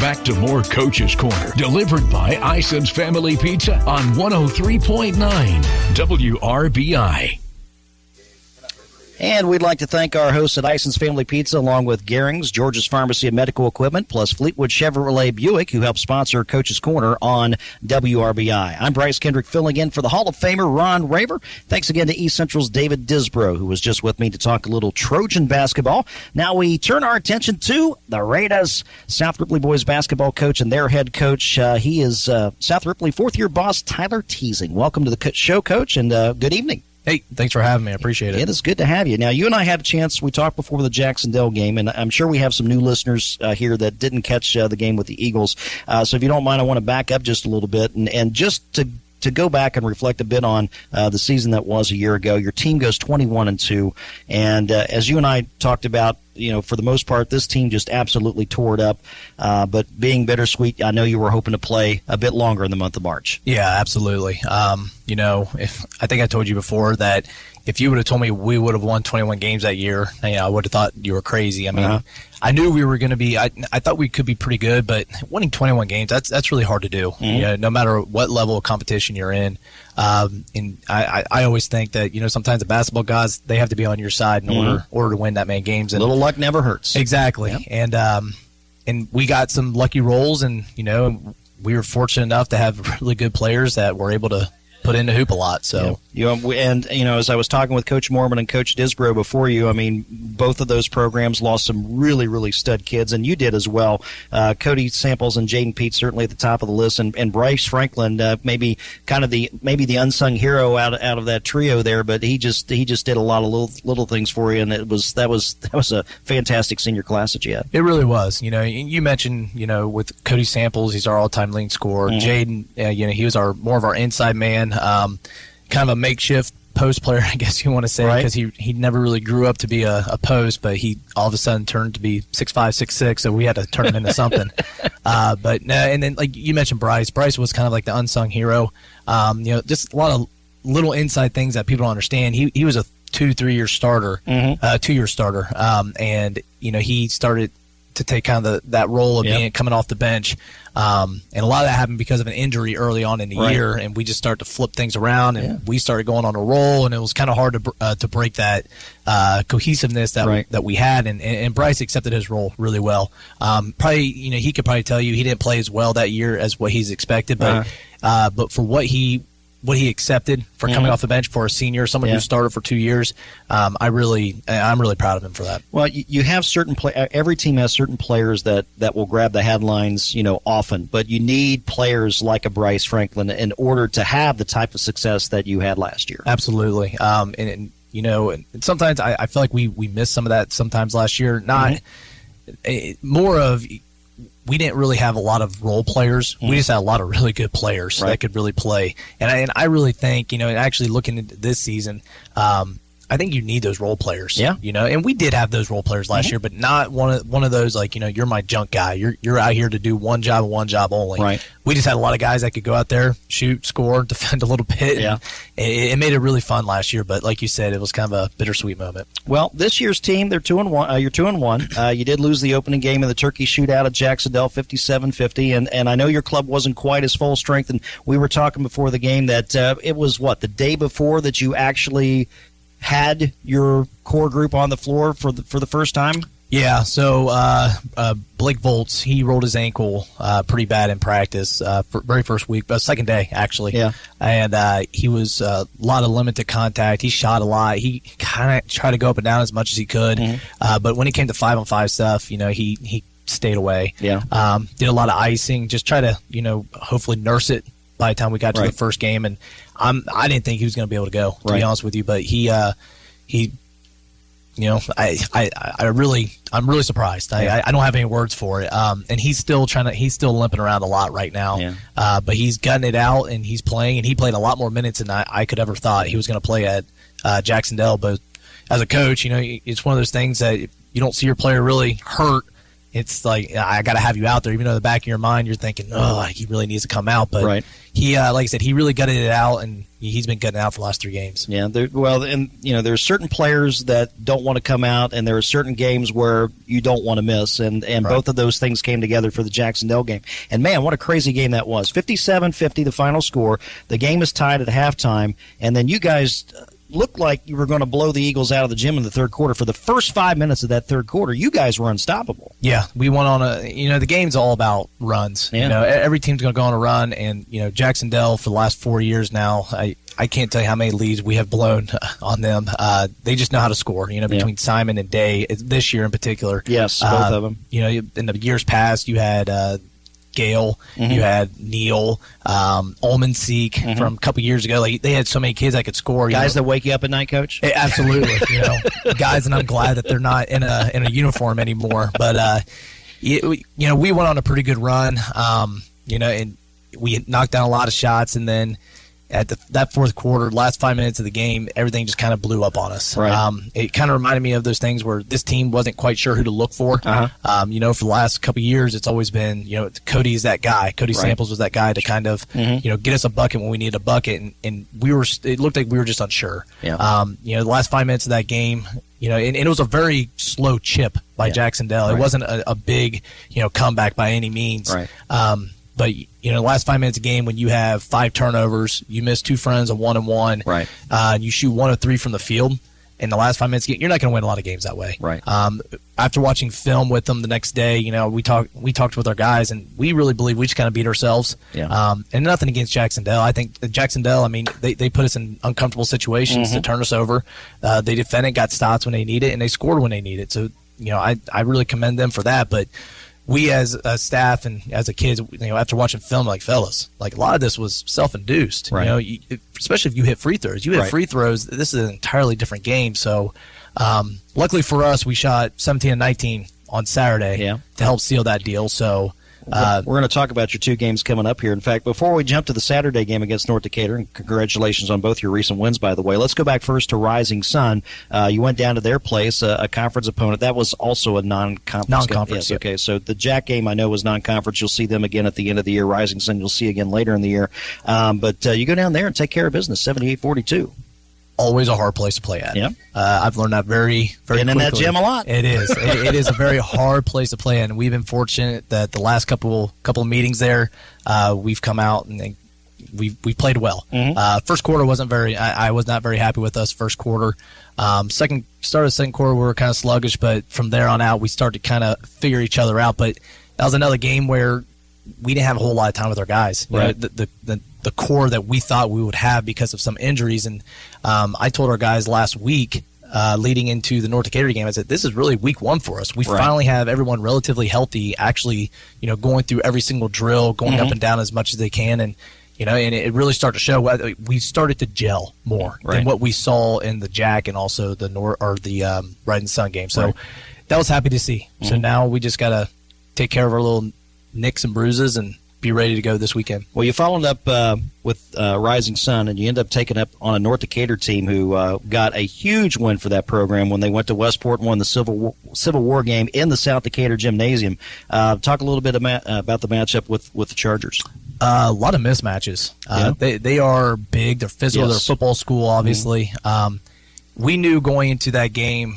Back to more Coach's Corner, delivered by Ison's Family Pizza on 103.9 WRBI. And we'd like to thank our hosts at Ison's Family Pizza, along with Gering's, George's Pharmacy and Medical Equipment, plus Fleetwood Chevrolet Buick, who help sponsor Coach's Corner on WRBI. I'm Bryce Kendrick, filling in for the Hall of Famer Ron Raver. Thanks again to East Central's David Disbro, who was just with me to talk a little Trojan basketball. Now we turn our attention to the Raiders, South Ripley boys basketball coach and their head coach. Uh, he is uh, South Ripley fourth year boss Tyler Teasing. Welcome to the show, Coach, and uh, good evening. Hey, thanks for having me. I appreciate it. It is good to have you. Now, you and I had a chance. We talked before the Jac-Cen-Del game, and I'm sure we have some new listeners uh, here that didn't catch uh, the game with the Eagles. Uh, so, if you don't mind, I want to back up just a little bit and, and just to to go back and reflect a bit on uh, the season that was a year ago. Your team goes 21 and two, and uh, as you and I talked about, you know, for the most part, this team just absolutely tore it up. Uh, but being bittersweet, I know you were hoping to play a bit longer in the month of March. Yeah, absolutely. Um, you know, if I think I told you before that if you would have told me we would have won 21 games that year, you know, I would have thought you were crazy. I mean, Uh-huh. I knew we were going to be. I, I thought we could be pretty good, but winning 21 games that's that's really hard to do. Mm-hmm. You know, no matter what level of competition you're in. Um, and I, I, I always think that you know sometimes the basketball guys they have to be on your side in order order to win that many games. A And little luck never hurts. Exactly. And um, and we got some lucky rolls, and you know we were fortunate enough to have really good players that were able to put in the hoop a lot. So You know, and you know, as I was talking with Coach Moorman and Coach Disbro before you, I mean, both of those programs lost some really, really stud kids, and you did as well. Uh, Cody Samples and Jaden Pete certainly at the top of the list, and, and Bryce Franklin, uh, maybe kind of the maybe the unsung hero out out of that trio there, but he just he just did a lot of little little things for you, and it was that was that was a fantastic senior class that you had. It really was. You know, you you mentioned, you know, with Cody Samples, he's our all-time leading scorer. Jaden, uh, you know, he was our more of our inside man, um, kind of a makeshift post player, I guess you want to say, Right. because he he never really grew up to be a, a post, but he all of a sudden turned to be six five, six six, so we had to turn him into something. Uh, but no, and then like you mentioned, Bryce. Bryce was kind of like the unsung hero. Um, you know, just a lot of little inside things that people don't understand. He he was a two three year starter, uh, two year starter, um, and you know he started to take kind of the, that role of Yep. being coming off the bench. Um, and a lot of that happened because of an injury early on in the Right. year, and we just started to flip things around, and Yeah. we started going on a roll, and it was kind of hard to uh, to break that uh, cohesiveness that Right. that we had, and, and, Bryce accepted his role really well. Um, probably, you know, he could probably tell you he didn't play as well that year as what he's expected, but Uh-huh. uh, but for what he what he accepted for coming Mhm. off the bench for a senior, someone Yeah. who started for two years, um, I really I'm really proud of him for that. Well, you, you have certain play. uh, Every team has certain players that that will grab the headlines, you know, often. But you need players like a Bryce Franklin in order to have the type of success that you had last year. Absolutely. Um, and, and you know, and sometimes I, I feel like we we missed some of that sometimes last year. Not eh, more of we didn't really have a lot of role players. We just had a lot of really good players Right. that could really play. And I, and I really think you know, actually looking into this season. Um, I think you need those role players. Yeah. You know, and we did have those role players last Mhm. year, but not one of one of those like, you know, you're my junk guy. You're you're out here to do one job and one job only. Right. We just had a lot of guys that could go out there, shoot, score, defend a little bit. Yeah. It, it made it really fun last year, but like you said, it was kind of a bittersweet moment. Well, this year's team, they're two and one. Uh, you're two and one. Uh, you did lose the opening game in the Turkey Shootout at Jac-Cen-Del, 57-50, and and I know your club wasn't quite as full strength. And we were talking before the game that uh, it was what the day before that you actually had your core group on the floor for the for the first time. Yeah, so uh, uh, Blake Volts, he rolled his ankle uh, pretty bad in practice, uh, for very first week, uh, second day actually. Yeah. and uh, he was uh, a lot of limited contact. He shot a lot. He kind of tried to go up and down as much as he could, uh, but when it came to five on five stuff, you know, he he stayed away. Yeah. um, did a lot of icing, just try to you know hopefully nurse it by the time we got to Right. the first game. And I'm I didn't think he was going to be able to go. To Right. be honest with you, but he uh, he you know, I, I, I really, I'm really surprised. I, Yeah. I, I don't have any words for it. Um, and he's still trying to, he's still limping around a lot right now. Yeah. Uh, but he's gutting it out and he's playing and he played a lot more minutes than I, I could ever thought he was going to play at uh, Jac-Cen-Del. But as a coach, you know, it's one of those things that you don't see your player really hurt. It's like I got to have you out there, even though in the back of your mind you're thinking, "Oh, he really needs to come out." But Right. he, uh, like I said, he really gutted it out, and he's been gutting it out for the last three games. Yeah, there, well, and you know, there's certain players that don't want to come out, and there are certain games where you don't want to miss, and and Right. both of those things came together for the Jac-Cen-Del game. And man, what a crazy game that was! 57-50 the final score. The game is tied at halftime, and then you guys uh, looked like you were going to blow the Eagles out of the gym in the third quarter. For the first five minutes of that third quarter, you guys were unstoppable. Yeah, we went on a. You know, the game's all about runs. Yeah. You know, every team's going to go on a run, and you know, Jac-Cen-Del for the last four years now. I I can't tell you how many leads we have blown on them. Uh, they just know how to score. You know, Yeah. between Simon and Day uh, this year in particular. Yes, both Uh, of them. You know, in the years past, you had. Uh, Gale, Mhm. you had Neil, um, Ullman Seek Mhm. from a couple years ago. Like they had so many kids that could score. you Guys know. that wake you up at night, Coach. Eh, Absolutely, you know, guys, and I'm glad that they're not in a in a uniform anymore. But uh, we- you know, we went on a pretty good run. Um, you know, and we knocked down a lot of shots, and then at the, that fourth quarter, last five minutes of the game, everything just kind of blew up on us. Right. Um, it kind of reminded me of those things where this team wasn't quite sure who to look for. Uh-huh. Um, you know, for the last couple of years, it's always been, you know, Cody's that guy. Cody Right. Samples was that guy to kind of, Mhm. you know, get us a bucket when we needed a bucket, and, and we were. It looked like we were just unsure. Yeah. Um, you know, the last five minutes of that game, you know, and, and it was a very slow chip by Yeah. Jac-Cen-Del. It Right. wasn't a, a big, you know, comeback by any means. Right. Um, but you know, the last five minutes of the game when you have five turnovers, you miss two friends, a one and one, Right. Uh, and you shoot one of three from the field. In the last five minutes, of game, you're not going to win a lot of games that way. Right. Um, after watching film with them the next day, you know, we talked we talked with our guys, and we really believe we just kind of beat ourselves. Yeah. Um, and nothing against Jac-Cen-Del. I think that Jac-Cen-Del. I mean, they, they put us in uncomfortable situations Mm-hmm. to turn us over. Uh, they defended, got stops when they need it, and they scored when they need it. So you know, I I really commend them for that. But we as a staff and as a kids, you know, after watching film, like fellas, like a lot of this was self-induced. Right. You know, you, especially if you hit free throws. You hit Right. free throws. This is an entirely different game. So, um, luckily for us, we shot 17 and 19 on Saturday Yeah. to help seal that deal. So, uh, We're going to talk about your two games coming up here. In fact, before we jump to the Saturday game against North Decatur, and congratulations on both your recent wins, by the way. Let's go back first to Rising Sun. Uh, you went down to their place, a, a conference opponent. That was also a non-conference. Non-conference, Yes, yep. okay. So the Jack game I know was non-conference. You'll see them again at the end of the year. Rising Sun you'll see again later in the year. Um, but uh, you go down there and take care of business, 78-42. Always a hard place to play at. Yeah. Uh, I've learned that very, very Been in that gym a lot. It is. it, it is a very hard place to play in. We've been fortunate that the last couple couple of meetings there, uh, we've come out and we've we played well. Mm-hmm. Uh, first quarter wasn't very. I, I was not very happy with us first quarter. Um, second start of second quarter we were kind of sluggish, but from there on out we started to kind of figure each other out. But that was another game where we didn't have a whole lot of time with our guys. Right. the, the, the the core that we thought we would have because of some injuries, and um, I told our guys last week. Uh, leading into the North Decatur game, I said this is really week one for us. We Right. finally have everyone relatively healthy, actually, you know, going through every single drill, going Mm-hmm. up and down as much as they can, and you know, and it really started to show. Uh, We started to gel more Right. than what we saw in the Jack and also the Nor or the um, Red and Sun game. So Right. that was happy to see. So Mhm. now we just gotta take care of our little nicks and bruises and be ready to go this weekend. Well, you followed up uh, with uh, Rising Sun, and you end up taking up on a North Decatur team who uh, got a huge win for that program when they went to Westport and won the Civil War, Civil War game in the South Decatur Gymnasium. Uh, talk a little bit about, about the matchup with, with the Chargers. Uh, a lot of mismatches. Uh, Yeah. they they are big. They're physical. Yes. They're a football school, obviously. Um, we knew going into that game,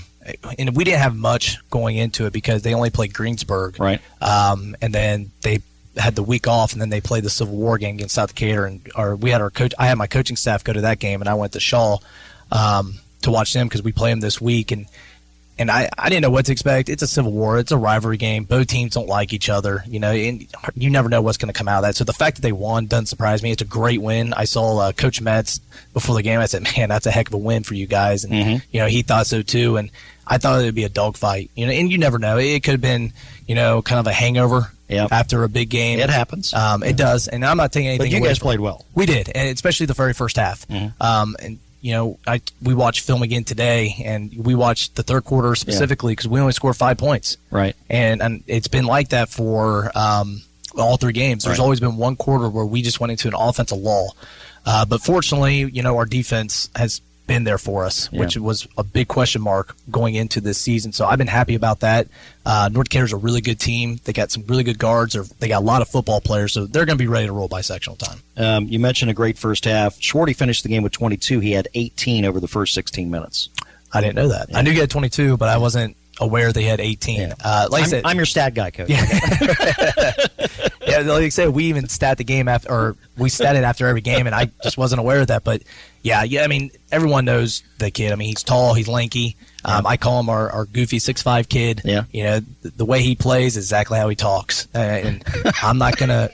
and we didn't have much going into it because they only played Greensburg, Right. Um, and then they had the week off, and then they played the Civil War game against South Decatur, and or we had our coach. I had my coaching staff go to that game, and I went to Shawe um, to watch them because we play them this week, and and I, I didn't know what to expect. It's a civil war. It's a rivalry game. Both teams don't like each other, you know, and you never know what's going to come out of that. So the fact that they won doesn't surprise me. It's a great win. I saw uh, Coach Metz before the game. I said, man, that's a heck of a win for you guys. And, Mhm. you know, he thought so too. And I thought it would be a dogfight, you know, and you never know. It could have been, you know, kind of a hangover Yep. after a big game. It happens. Um, it does. And I'm not taking anything But you away guys played well. we did, and especially the very first half. Mhm. Um, and you know, I we watched film again today, and we watched the third quarter specifically because we only scored five points, Right. and and it's been like that for um, all three games. There's Right. always been one quarter where we just went into an offensive lull, uh, but fortunately, you know, our defense has been there for us, Yeah. which was a big question mark going into this season. So I've been happy about that. Uh, North Decatur's a really good team. They got some really good guards. Or they got a lot of football players, so they're going to be ready to roll by sectional time. Um, you mentioned a great first half. Schwarty finished the game with 22. He had 18 over the first 16 minutes. I didn't know that. I knew he had 22, but I wasn't aware they had 18. Uh, like I I'm, said, I'm your stat guy, coach. yeah, like I said, we even stat the game after, or we stat it after every game, and I just wasn't aware of that. But yeah, yeah, I mean, everyone knows the kid. I mean, he's tall, he's lanky. Um, I call him our, our goofy six five kid. Yeah. you know, the, the way he plays is exactly how he talks, uh, and I'm not gonna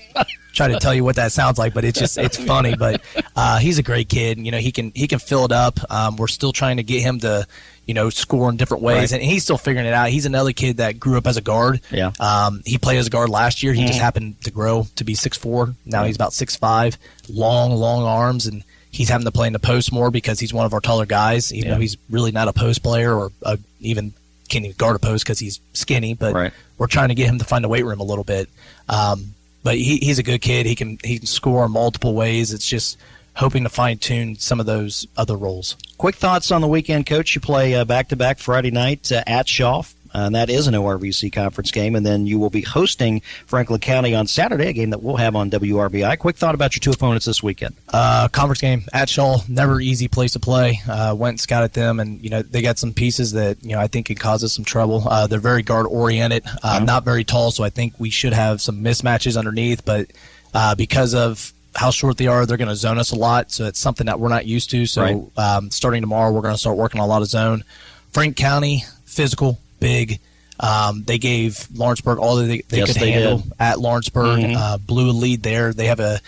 try to tell you what that sounds like, but it's just it's funny. But uh, he's a great kid. You know, he can he can fill it up. Um, we're still trying to get him to you know score in different ways, Right. and he's still figuring it out. He's another kid that grew up as a guard. Yeah. Um, he played as a guard last year. He just Mhm. happened to grow to be six four. Now he's about six five, long, long arms, and he's having to play in the post more because he's one of our taller guys. Even Yeah. though he's really not a post player or uh even can't even guard a post because he's skinny. But Right. we're trying to get him to find the weight room a little bit. Um, but he, he's a good kid. He can he can score in multiple ways. It's just hoping to fine tune some of those other roles. Quick thoughts on the weekend, Coach. You play back to back Friday night uh, at Shawe. And that is an ORVC conference game, and then you will be hosting Franklin County on Saturday, a game that we'll have on WRBI. Quick thought about your two opponents this weekend. Uh, conference game at Shawe, never easy place to play. Uh, went and scouted them, and you know they got some pieces that you know I think could cause us some trouble. Uh, they're very guard oriented, uh, not very tall, so I think we should have some mismatches underneath. But uh, because of how short they are, they're going to zone us a lot, so it's something that we're not used to. So Right. um, starting tomorrow, we're going to start working on a lot of zone. Frank County, physical, big. Um, they gave Lawrenceburg all that they, they Yes, could they handle did. at Lawrenceburg. Mhm. Uh, blew a lead there. They have a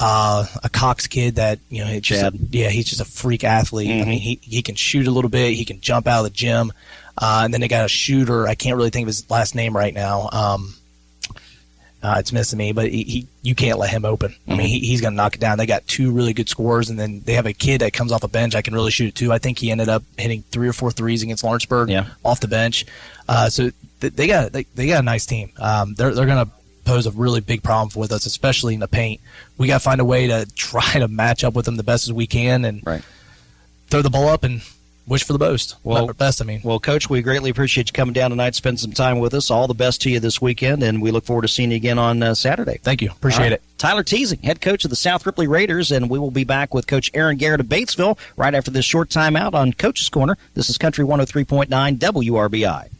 uh, a Cox kid that you know, just a- yeah, he's just a freak athlete. I Mhm. mean, he he can shoot a little bit. He can jump out of the gym. Uh, and then they got a shooter. I can't really think of his last name right now. Um, uh, it's missing me, but he, he you can't let him open. I mean, he, he's going to knock it down. They got two really good scorers, and then they have a kid that comes off a bench I can really shoot it too. I think he ended up hitting three or four threes against Lawrenceburg Yeah. off the bench. Uh, so th- they got they, they got a nice team. Um, they're they're going to pose a really big problem with us, especially in the paint. We got to find a way to try to match up with them the best as we can and Right. throw the ball up and wish for the best. Well- best. I mean, Well, Coach, we greatly appreciate you coming down tonight, spend some time with us. All the best to you this weekend, and we look forward to seeing you again on uh, Saturday. thank you. Appreciate right. it. Tyler Teasing, head coach of the South Ripley Raiders, and we will be back with Coach Aaron Garrett of Batesville right after this short timeout on Coach's Corner. This is Country 103.9 WRBI.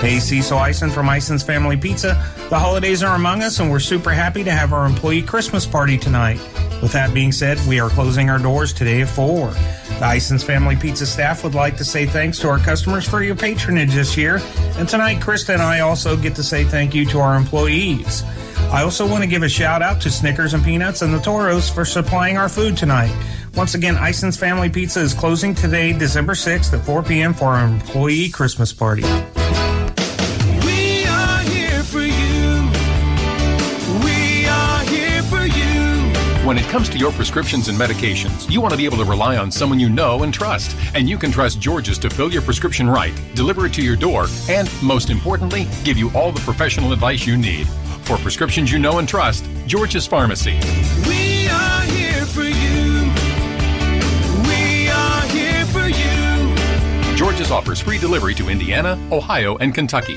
Hey, Cecil Ison from Ison's Family Pizza. The holidays are among us, and we're super happy to have our employee Christmas party tonight. With that being said, we are closing our doors today at 4. The Ison's Family Pizza staff would like to say thanks to our customers for your patronage this year, and tonight Krista and I also get to say thank you to our employees. I also want to give a shout out to Snickers and Peanuts and the Toros for supplying our food tonight. Once again, Ison's Family Pizza is closing today, December 6th at 4 p.m. for our employee Christmas party. When it comes to your prescriptions and medications, you want to be able to rely on someone you know and trust. And you can trust George's to fill your prescription right, deliver it to your door, and most importantly, give you all the professional advice you need. For prescriptions you know and trust, George's Pharmacy. We are here for you. We are here for you. George's offers free delivery to Indiana, Ohio, and Kentucky.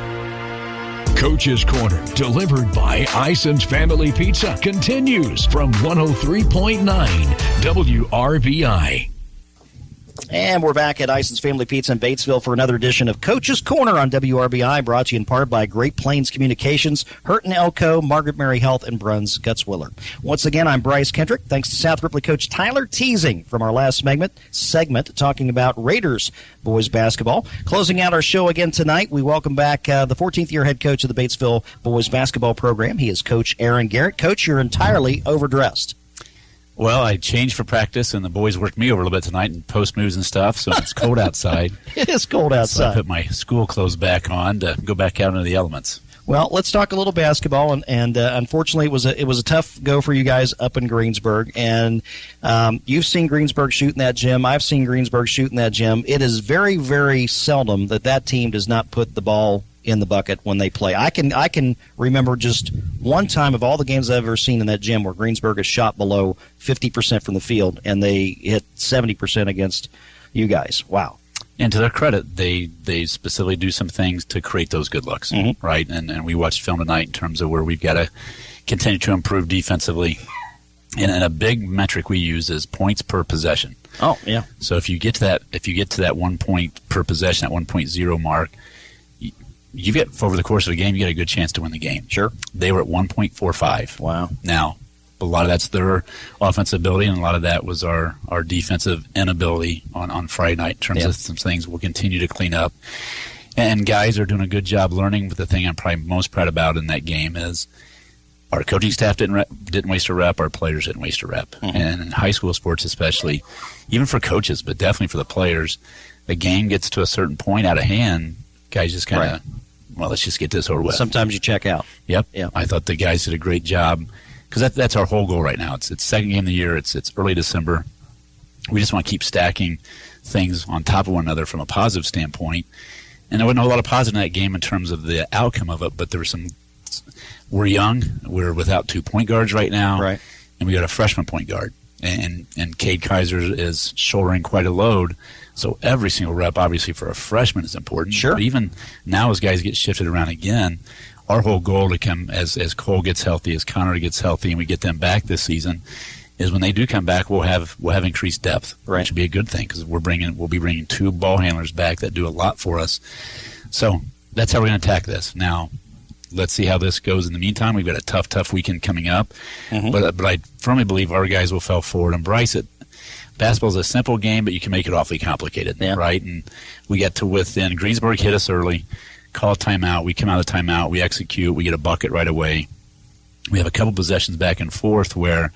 Coach's Corner, delivered by Ison's Family Pizza, continues from 103.9 WRBI. And we're back at Ison's Family Pizza in Batesville for another edition of Coach's Corner on WRBI, brought to you in part by Great Plains Communications, Hurton Elko, Margaret Mary Health, and Bruns Gutzwiller. Once again, I'm Bryce Kendrick. Thanks to South Ripley coach Tyler Teasing from our last segment, segment talking about Raiders boys basketball. Closing out our show again tonight, we welcome back uh, the 14th year head coach of the Batesville boys basketball program. He is Coach Aaron Garrett. Coach, you're entirely overdressed. Well, I changed for practice, and the boys worked me over a little bit tonight and post moves and stuff. So it's cold outside. It is cold outside. So I put my school clothes back on to go back out into the elements. Well, let's talk a little basketball, and, and uh, unfortunately, it was a it was a tough go for you guys up in Greensburg. And um, you've seen Greensburg shoot in that gym. I've seen Greensburg shoot in that gym. It is very very seldom that that team does not put the ball in the bucket when they play. I can I can remember just one time of all the games I've ever seen in that gym where Greensburg has shot below fifty percent from the field, and they hit seventy percent against you guys. Wow. And to their credit, they they specifically do some things to create those good looks, Mm-hmm. right? And and we watched film tonight in terms of where we've got to continue to improve defensively. And, and a big metric we use is points per possession. Oh yeah. So if you get to that, if you get to that one point per possession, that 1.0 mark, you, get over the course of a game, you get a good chance to win the game. Sure. They were at 1.45. Wow. Now, a lot of that's their offensive ability, and a lot of that was our, our defensive inability on, on Friday night in terms Yeah. of some things we'll continue to clean up. And guys are doing a good job learning. But the thing I'm probably most proud about in that game is our coaching staff didn't re- didn't waste a rep. Our players didn't waste a rep. Mm-hmm. And in high school sports, especially, even for coaches, but definitely for the players, the game gets to a certain point out of hand. Guys just kind of, well, let's just get this over with. Sometimes you check out. Yep. Yeah. I thought the guys did a great job because that, that's our whole goal right now. It's it's second game of the year. It's it's early December. We just want to keep stacking things on top of one another from a positive standpoint. And there wasn't a lot of positive in that game in terms of the outcome of it, but there were some. We're young. We're without two point guards right now, right? And we got a freshman point guard, and and Cade Kaiser is shouldering quite a load. So every single rep, obviously, for a freshman is important. Sure. But even now, as guys get shifted around again, our whole goal to come as as Cole gets healthy, as Connor gets healthy, and we get them back this season, is when they do come back, we'll have we'll have increased depth, Right. which would be a good thing because we're bringing we'll be bringing two ball handlers back that do a lot for us. So that's how we're going to attack this. Now, let's see how this goes. In the meantime, we've got a tough, tough weekend coming up, Mm-hmm. but but I firmly believe our guys will fall forward. And Bryce, it basketball is a simple game, but you can make it awfully complicated, right? And we get to within Greensburg hit us early, call a timeout. We come out of timeout, we execute, we get a bucket right away. We have a couple possessions back and forth where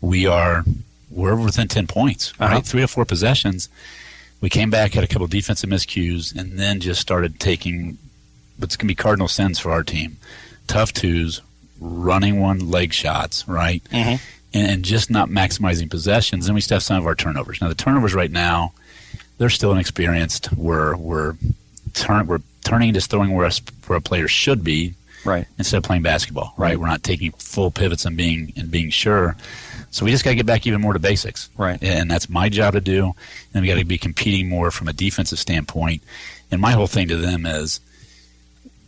we are we're within ten points, right? Uh-huh. Three or four possessions. We came back, had a couple defensive miscues, and then just started taking what's going to be cardinal sins for our team: tough twos, running one leg shots, right, Mhm. And, and just not maximizing possessions. And we still have some of our turnovers. Now the turnovers right now, they're still inexperienced. We're we're turn we're turning into throwing where a, where a player should be, right, instead of playing basketball, right. We're not taking full pivots and being and being sure. So we just got to get back even more to basics, right? And that's my job to do. And we got to be competing more from a defensive standpoint. And my whole thing to them is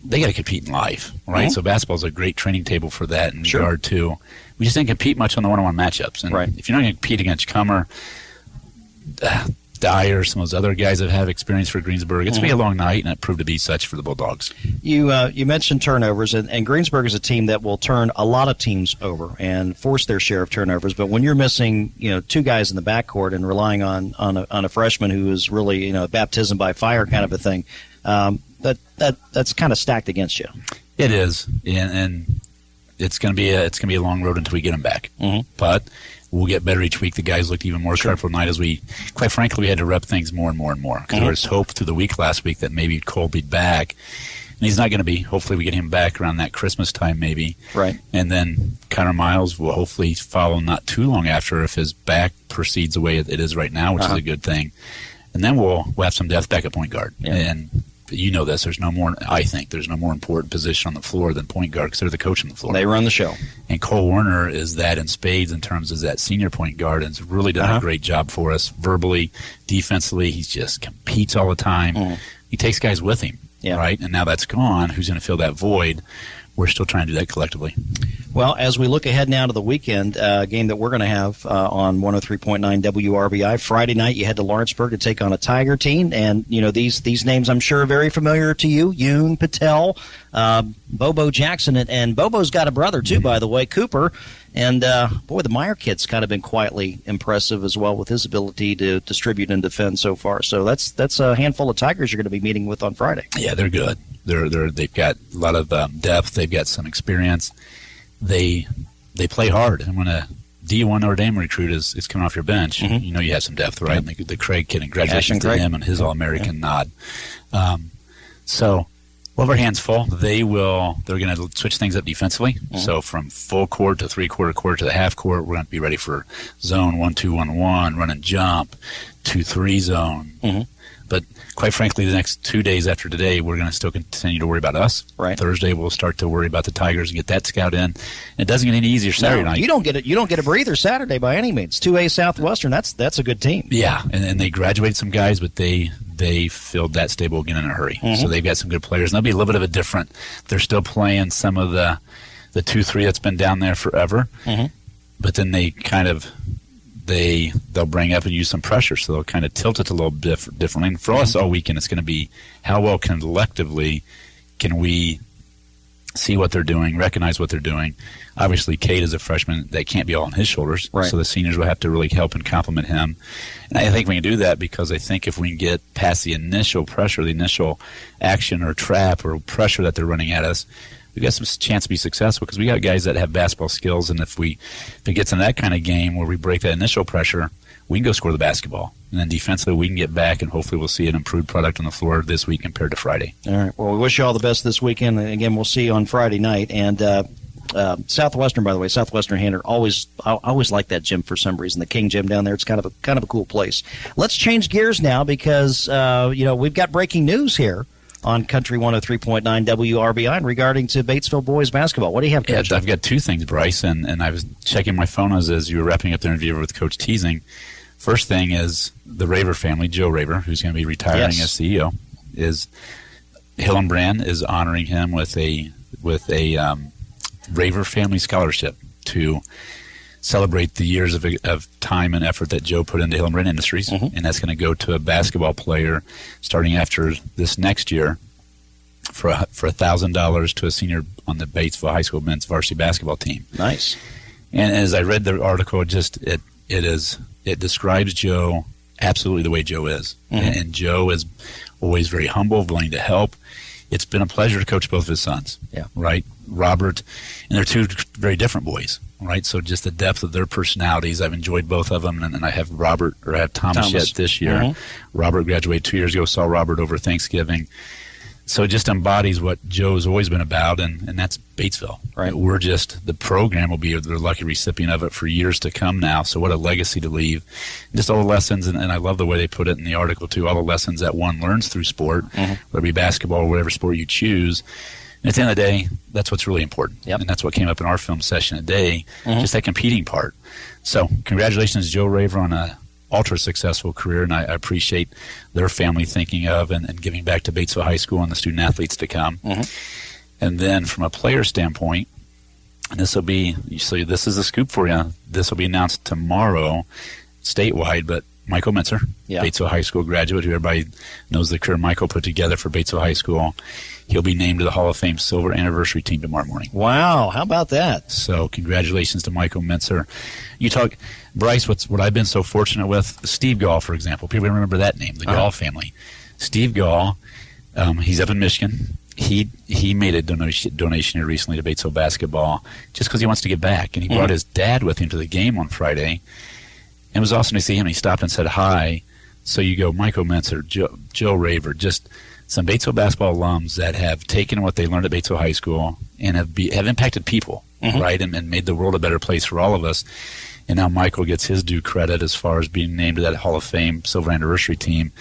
they got to compete in life, right? Mhm. So basketball is a great training table for that in Sure. regard to. We just didn't compete much on the one-on-one matchups, and Right. if you're not going to compete against Comer, uh, Dyer, some of those other guys that have experience for Greensburg, it's going to be a Mhm. long night, and it proved to be such for the Bulldogs. You uh, you mentioned turnovers, and, and Greensburg is a team that will turn a lot of teams over and force their share of turnovers. But when you're missing, you know, two guys in the backcourt and relying on on a, on a freshman who is really, you know, baptism by fire kind of a thing, um, that that that's kind of stacked against you. It is, and, and it's going to be a it's going to be a long road until we get them back. Mhm. But we'll get better each week. The guys looked even more sharp tonight as we, quite frankly, we had to rep things more and more and more because Mhm. there was hope through the week last week that maybe Cole be back, and he's not going to be. Hopefully, we get him back around that Christmas time, maybe. Right. And then Connor Miles will hopefully follow not too long after if his back proceeds the way it is right now, which Uh-huh. is a good thing. And then we'll we'll have some depth back at point guard. And you know this. There's no more. I think there's no more important position on the floor than point guard because they're the coach on the floor. They run the show. And Cole Warner is that in spades in terms of that senior point guard and has really done Uh-huh. a great job for us verbally, defensively. He just competes all the time. He takes guys with him, Mm. Yeah. right? And now that's gone. Who's going to fill that void? We're still trying to do that collectively. Well, as we look ahead now to the weekend uh, game that we're going to have uh, on 103.9 WRBI Friday night, you head to Lawrenceburg to take on a Tiger team, and you know these these names I'm sure are very familiar to you: Yoon Patel, uh, Bobo Jackson, and, and Bobo's got a brother too, by the way, Cooper. And uh, boy, the Meyer kid's kind of been quietly impressive as well with his ability to distribute and defend so far. So that's that's a handful of Tigers you're going to be meeting with on Friday. Yeah, they're good. They're they're they've got a lot of um, depth. They've got some experience. They they play hard, and when a D1 Notre Dame recruit is, is coming off your bench, mm-hmm. you know you have some depth, right? And the, the Craig kid, and congratulations to Craig. him and his All American nod. Um, so we'll have our hands full. They will. They're going to switch things up defensively. Mm-hmm. So from full court to three quarter court to the half court, we're going to be ready for zone one two one one, run and jump, two three zone. Mm-hmm. But quite frankly, the next two days after today, we're going to still continue to worry about us. Right. Thursday, we'll start to worry about the Tigers and get that scout in. It doesn't get any easier Saturday No, night. You don't get it. You don't get a breather Saturday by any means. Two A Southwestern. That's that's a good team. Yeah, and, and they graduated some guys, but they they filled that stable again in a hurry. Mhm. So they've got some good players. And they'll be a little bit of a different. They're still playing some of the the two three that's been down there forever, Mhm. but then they kind of they they'll bring up and use some pressure, so they'll kind of tilt it a little diff- differently. And for us mm-hmm. all weekend, it's going to be how well collectively can we see what they're doing, recognize what they're doing. Obviously, Cade is a freshman that can't be all on his shoulders, Right. so the seniors will have to really help and compliment him. And I think we can do that because I think if we can get past the initial pressure, the initial action or trap or pressure that they're running at us, we got some chance to be successful because we got guys that have basketball skills, and if we if it gets in that kind of game where we break that initial pressure, we can go score the basketball, and then defensively we can get back, and hopefully we'll see an improved product on the floor this week compared to Friday. All right. Well, we wish you all the best this weekend. And again, we'll see you on Friday night. And uh, uh, Southwestern, by the way, Southwestern Hanover always I I always like that gym for some reason. The King Gym down there. It's kind of a kind of a cool place. Let's change gears now because uh, you know we've got breaking news here on Country 103.9 WRBI regarding to Batesville boys basketball. What do you have, Yeah, Coach? I've got two things, Bryce, and, and I was checking my phone as, as you were wrapping up the interview with Coach Teasing. First thing is the Raver family, Joe Raver, who's going to be retiring Yes. as CEO, is Hillenbrand is honoring him with a with a um, Raver family scholarship to celebrate the years of, of time and effort that Joe put into Hillenbrand Industries, and that's going to go to a basketball player starting after this next year for a, for a thousand dollars to a senior on the Batesville High School men's varsity basketball team. Nice. And as I read the article, just it it is it describes Joe absolutely the way Joe is, Mhm. and, and Joe is always very humble, willing to help. It's been a pleasure to coach both of his sons. Yeah. Right. Robert, and they're two very different boys, right? So just the depth of their personalities, I've enjoyed both of them, and, and I have Robert or I have Thomas, Thomas. yet this year. Mhm. Robert graduated two years ago. Saw Robert over Thanksgiving. So it just embodies what Joe's always been about, and, and that's Batesville. Right. We're just the program will be the lucky recipient of it for years to come now. So what a legacy to leave! Just all the lessons, and, and I love the way they put it in the article too. All the lessons that one learns through sport, whether it be basketball or whatever sport you choose. And at the end of the day, that's what's really important, and that's what came up in our film session today. Mhm. Just that competing part. So congratulations, Joe Raver, on a ultra successful career, and I, I appreciate their family thinking of and, and giving back to Batesville High School and the student athletes to come. And then from a player standpoint, and this will be so this is a scoop for you. This will be announced tomorrow, statewide. But Michael Mitzer, Yeah. Batesville High School graduate, who everybody knows the career Michael put together for Batesville High School. He'll be named to the Hall of Fame Silver Anniversary Team tomorrow morning. Wow, how about that? So congratulations to Michael Mitzer. You talk, Bryce. What's what I've been so fortunate with Steve Gall, for example. People remember that name, the Uh-huh. Gall family. Steve Gall, um, he's up in Michigan. He he made a donation donation here recently to Batesville basketball just because he wants to give back, and he brought Mhm. his dad with him to the game on Friday. And it was awesome to see him. He stopped and said hi. So you go, Michael Mentzer, Joe, Joe Raver, just some Batesville basketball alums that have taken what they learned at Batesville High School and have be, have impacted people, Mhm. right, and, and made the world a better place for all of us. And now Michael gets his due credit as far as being named to that Hall of Fame Silver Anniversary team.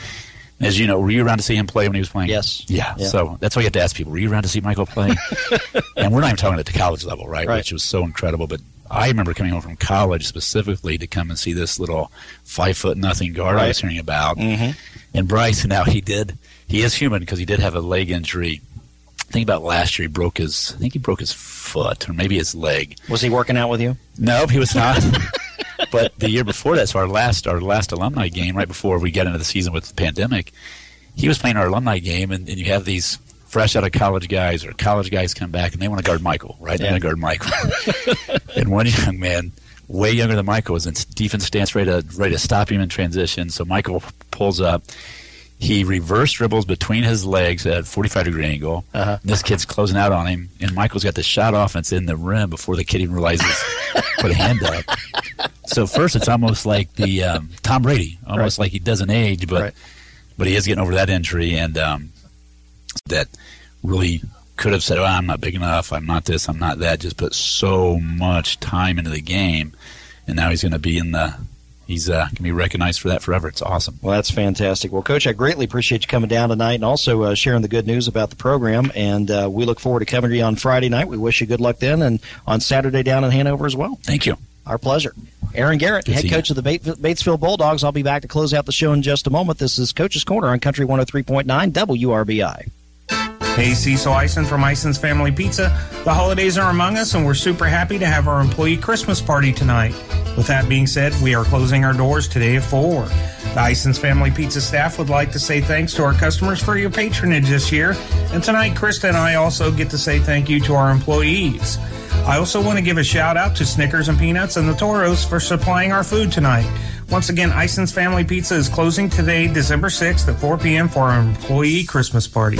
As you know, were you around to see him play when he was playing? Yes. Yeah. Yeah. So that's why you have to ask people: Were you around to see Michael play? and we're not even talking at the college level, right? Right. Which was so incredible. But I remember coming home from college specifically to come and see this little five foot nothing guard I was hearing about. Mhm. And Bryce, now he did. He is human because he did have a leg injury. Think about last year. He broke his. I think he broke his foot or maybe his leg. Was he working out with you? Nope, he was not. but the year before that, so our last our last alumni game, right before we got into the season with the pandemic, he was playing our alumni game, and, and you have these fresh out of college guys or college guys come back and they want to guard Michael, right? They Yeah. want to guard Michael. and one young man, way younger than Michael, was in defense stance, ready to ready to stop him in transition. So Michael pulls up. He reverse dribbles between his legs at a 45 degree angle. Uh-huh. This kid's closing out on him, and Michael's got the shot off, and it's in the rim before the kid even realizes put a hand up. So first, it's almost like the um, Tom Brady, almost like he doesn't age, but but he is getting over that injury, and um, that really could have said, "Oh, I'm not big enough. I'm not this. I'm not that." Just put so much time into the game, and now he's going to be in the. He's uh, going to be recognized for that forever. It's awesome. Well, that's fantastic. Well, Coach, I greatly appreciate you coming down tonight and also uh, sharing the good news about the program. And uh, we look forward to coming to you on Friday night. We wish you good luck then and on Saturday down in Hanover as well. Thank you. Our pleasure. Aaron Garrett, Good head coach of the Batesville Bulldogs. I'll be back to close out the show in just a moment. This is Coach's Corner on Country 103.9 WRBI. Hey, Cecil Ison from Ison's Family Pizza. The holidays are among us, and we're super happy to have our employee Christmas party tonight. With that being said, we are closing our doors today at 4. The Ison's Family Pizza staff would like to say thanks to our customers for your patronage this year, and tonight, Krista and I also get to say thank you to our employees. I also want to give a shout out to Snickers and Peanuts and the Toros for supplying our food tonight. Once again, Ison's Family Pizza is closing today, December 6th at 4 p.m. for our employee Christmas party.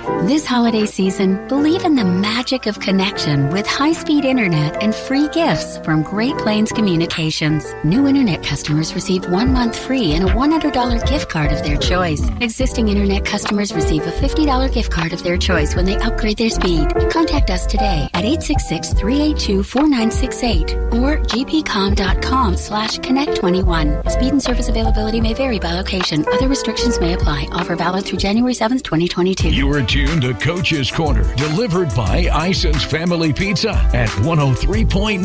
This holiday season, believe in the magic of connection with high speed internet and free gifts from Great Plains Communications. New internet customers receive one month free and a $100 gift card of their choice. Existing internet customers receive a $50 gift card of their choice when they upgrade their speed. Contact us today at 866 382 4968 or gpcom.com slash connect21. Speed and service availability may vary by location. Other restrictions may apply. Offer valid through January 7th, 2022. You are tuned to Coach's Corner, delivered by Ison's Family Pizza at 103.9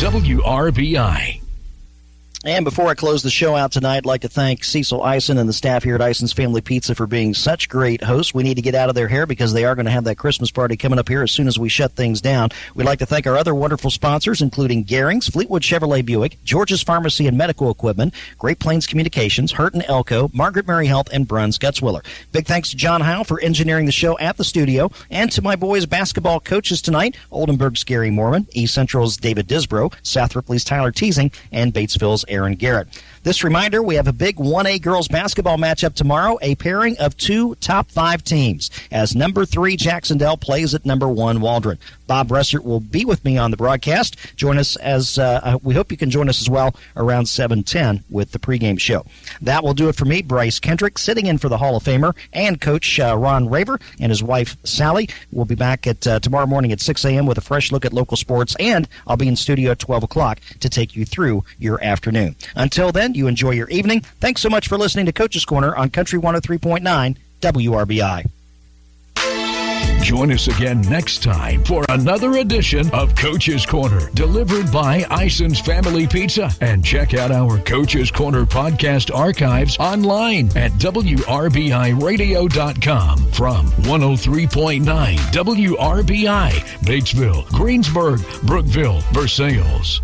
WRBI. And before I close the show out tonight, I'd like to thank Cecil Ison and the staff here at Ison's Family Pizza for being such great hosts. We need to get out of their hair because they are going to have that Christmas party coming up here as soon as we shut things down. We'd like to thank our other wonderful sponsors, including Garings, Fleetwood Chevrolet Buick, George's Pharmacy and Medical Equipment, Great Plains Communications, Hurton Elko, Margaret Mary Health, and Bruns Gutzwiller. Big thanks to John Howe for engineering the show at the studio, and to my boys basketball coaches tonight, Oldenburg's Gary Moorman, East Central's David Disbro, South Ripley's Tyler Teasing, and Batesville's Aaron Garrett. This reminder, we have a big 1A girls basketball matchup tomorrow, a pairing of two top five teams, as number three Jac-Cen-Del plays at number one Waldron. Bob Ressert will be with me on the broadcast. Join us as uh, we hope you can join us as well around 7:10 with the pregame show. That will do it for me, Bryce Kendrick, sitting in for the Hall of Famer and Coach uh, Ron Raver and his wife Sally. We'll be back at uh, tomorrow morning at 6 a.m. with a fresh look at local sports, and I'll be in studio at 12 o'clock to take you through your afternoon. Until then, you enjoy your evening. Thanks so much for listening to Coach's Corner on Country 103.9 WRBI. Join us again next time for another edition of Coach's Corner, delivered by Ison's Family Pizza. And check out our Coach's Corner podcast archives online at WRBIRadio.com from 103.9 WRBI, Batesville, Greensburg, Brookville, Versailles.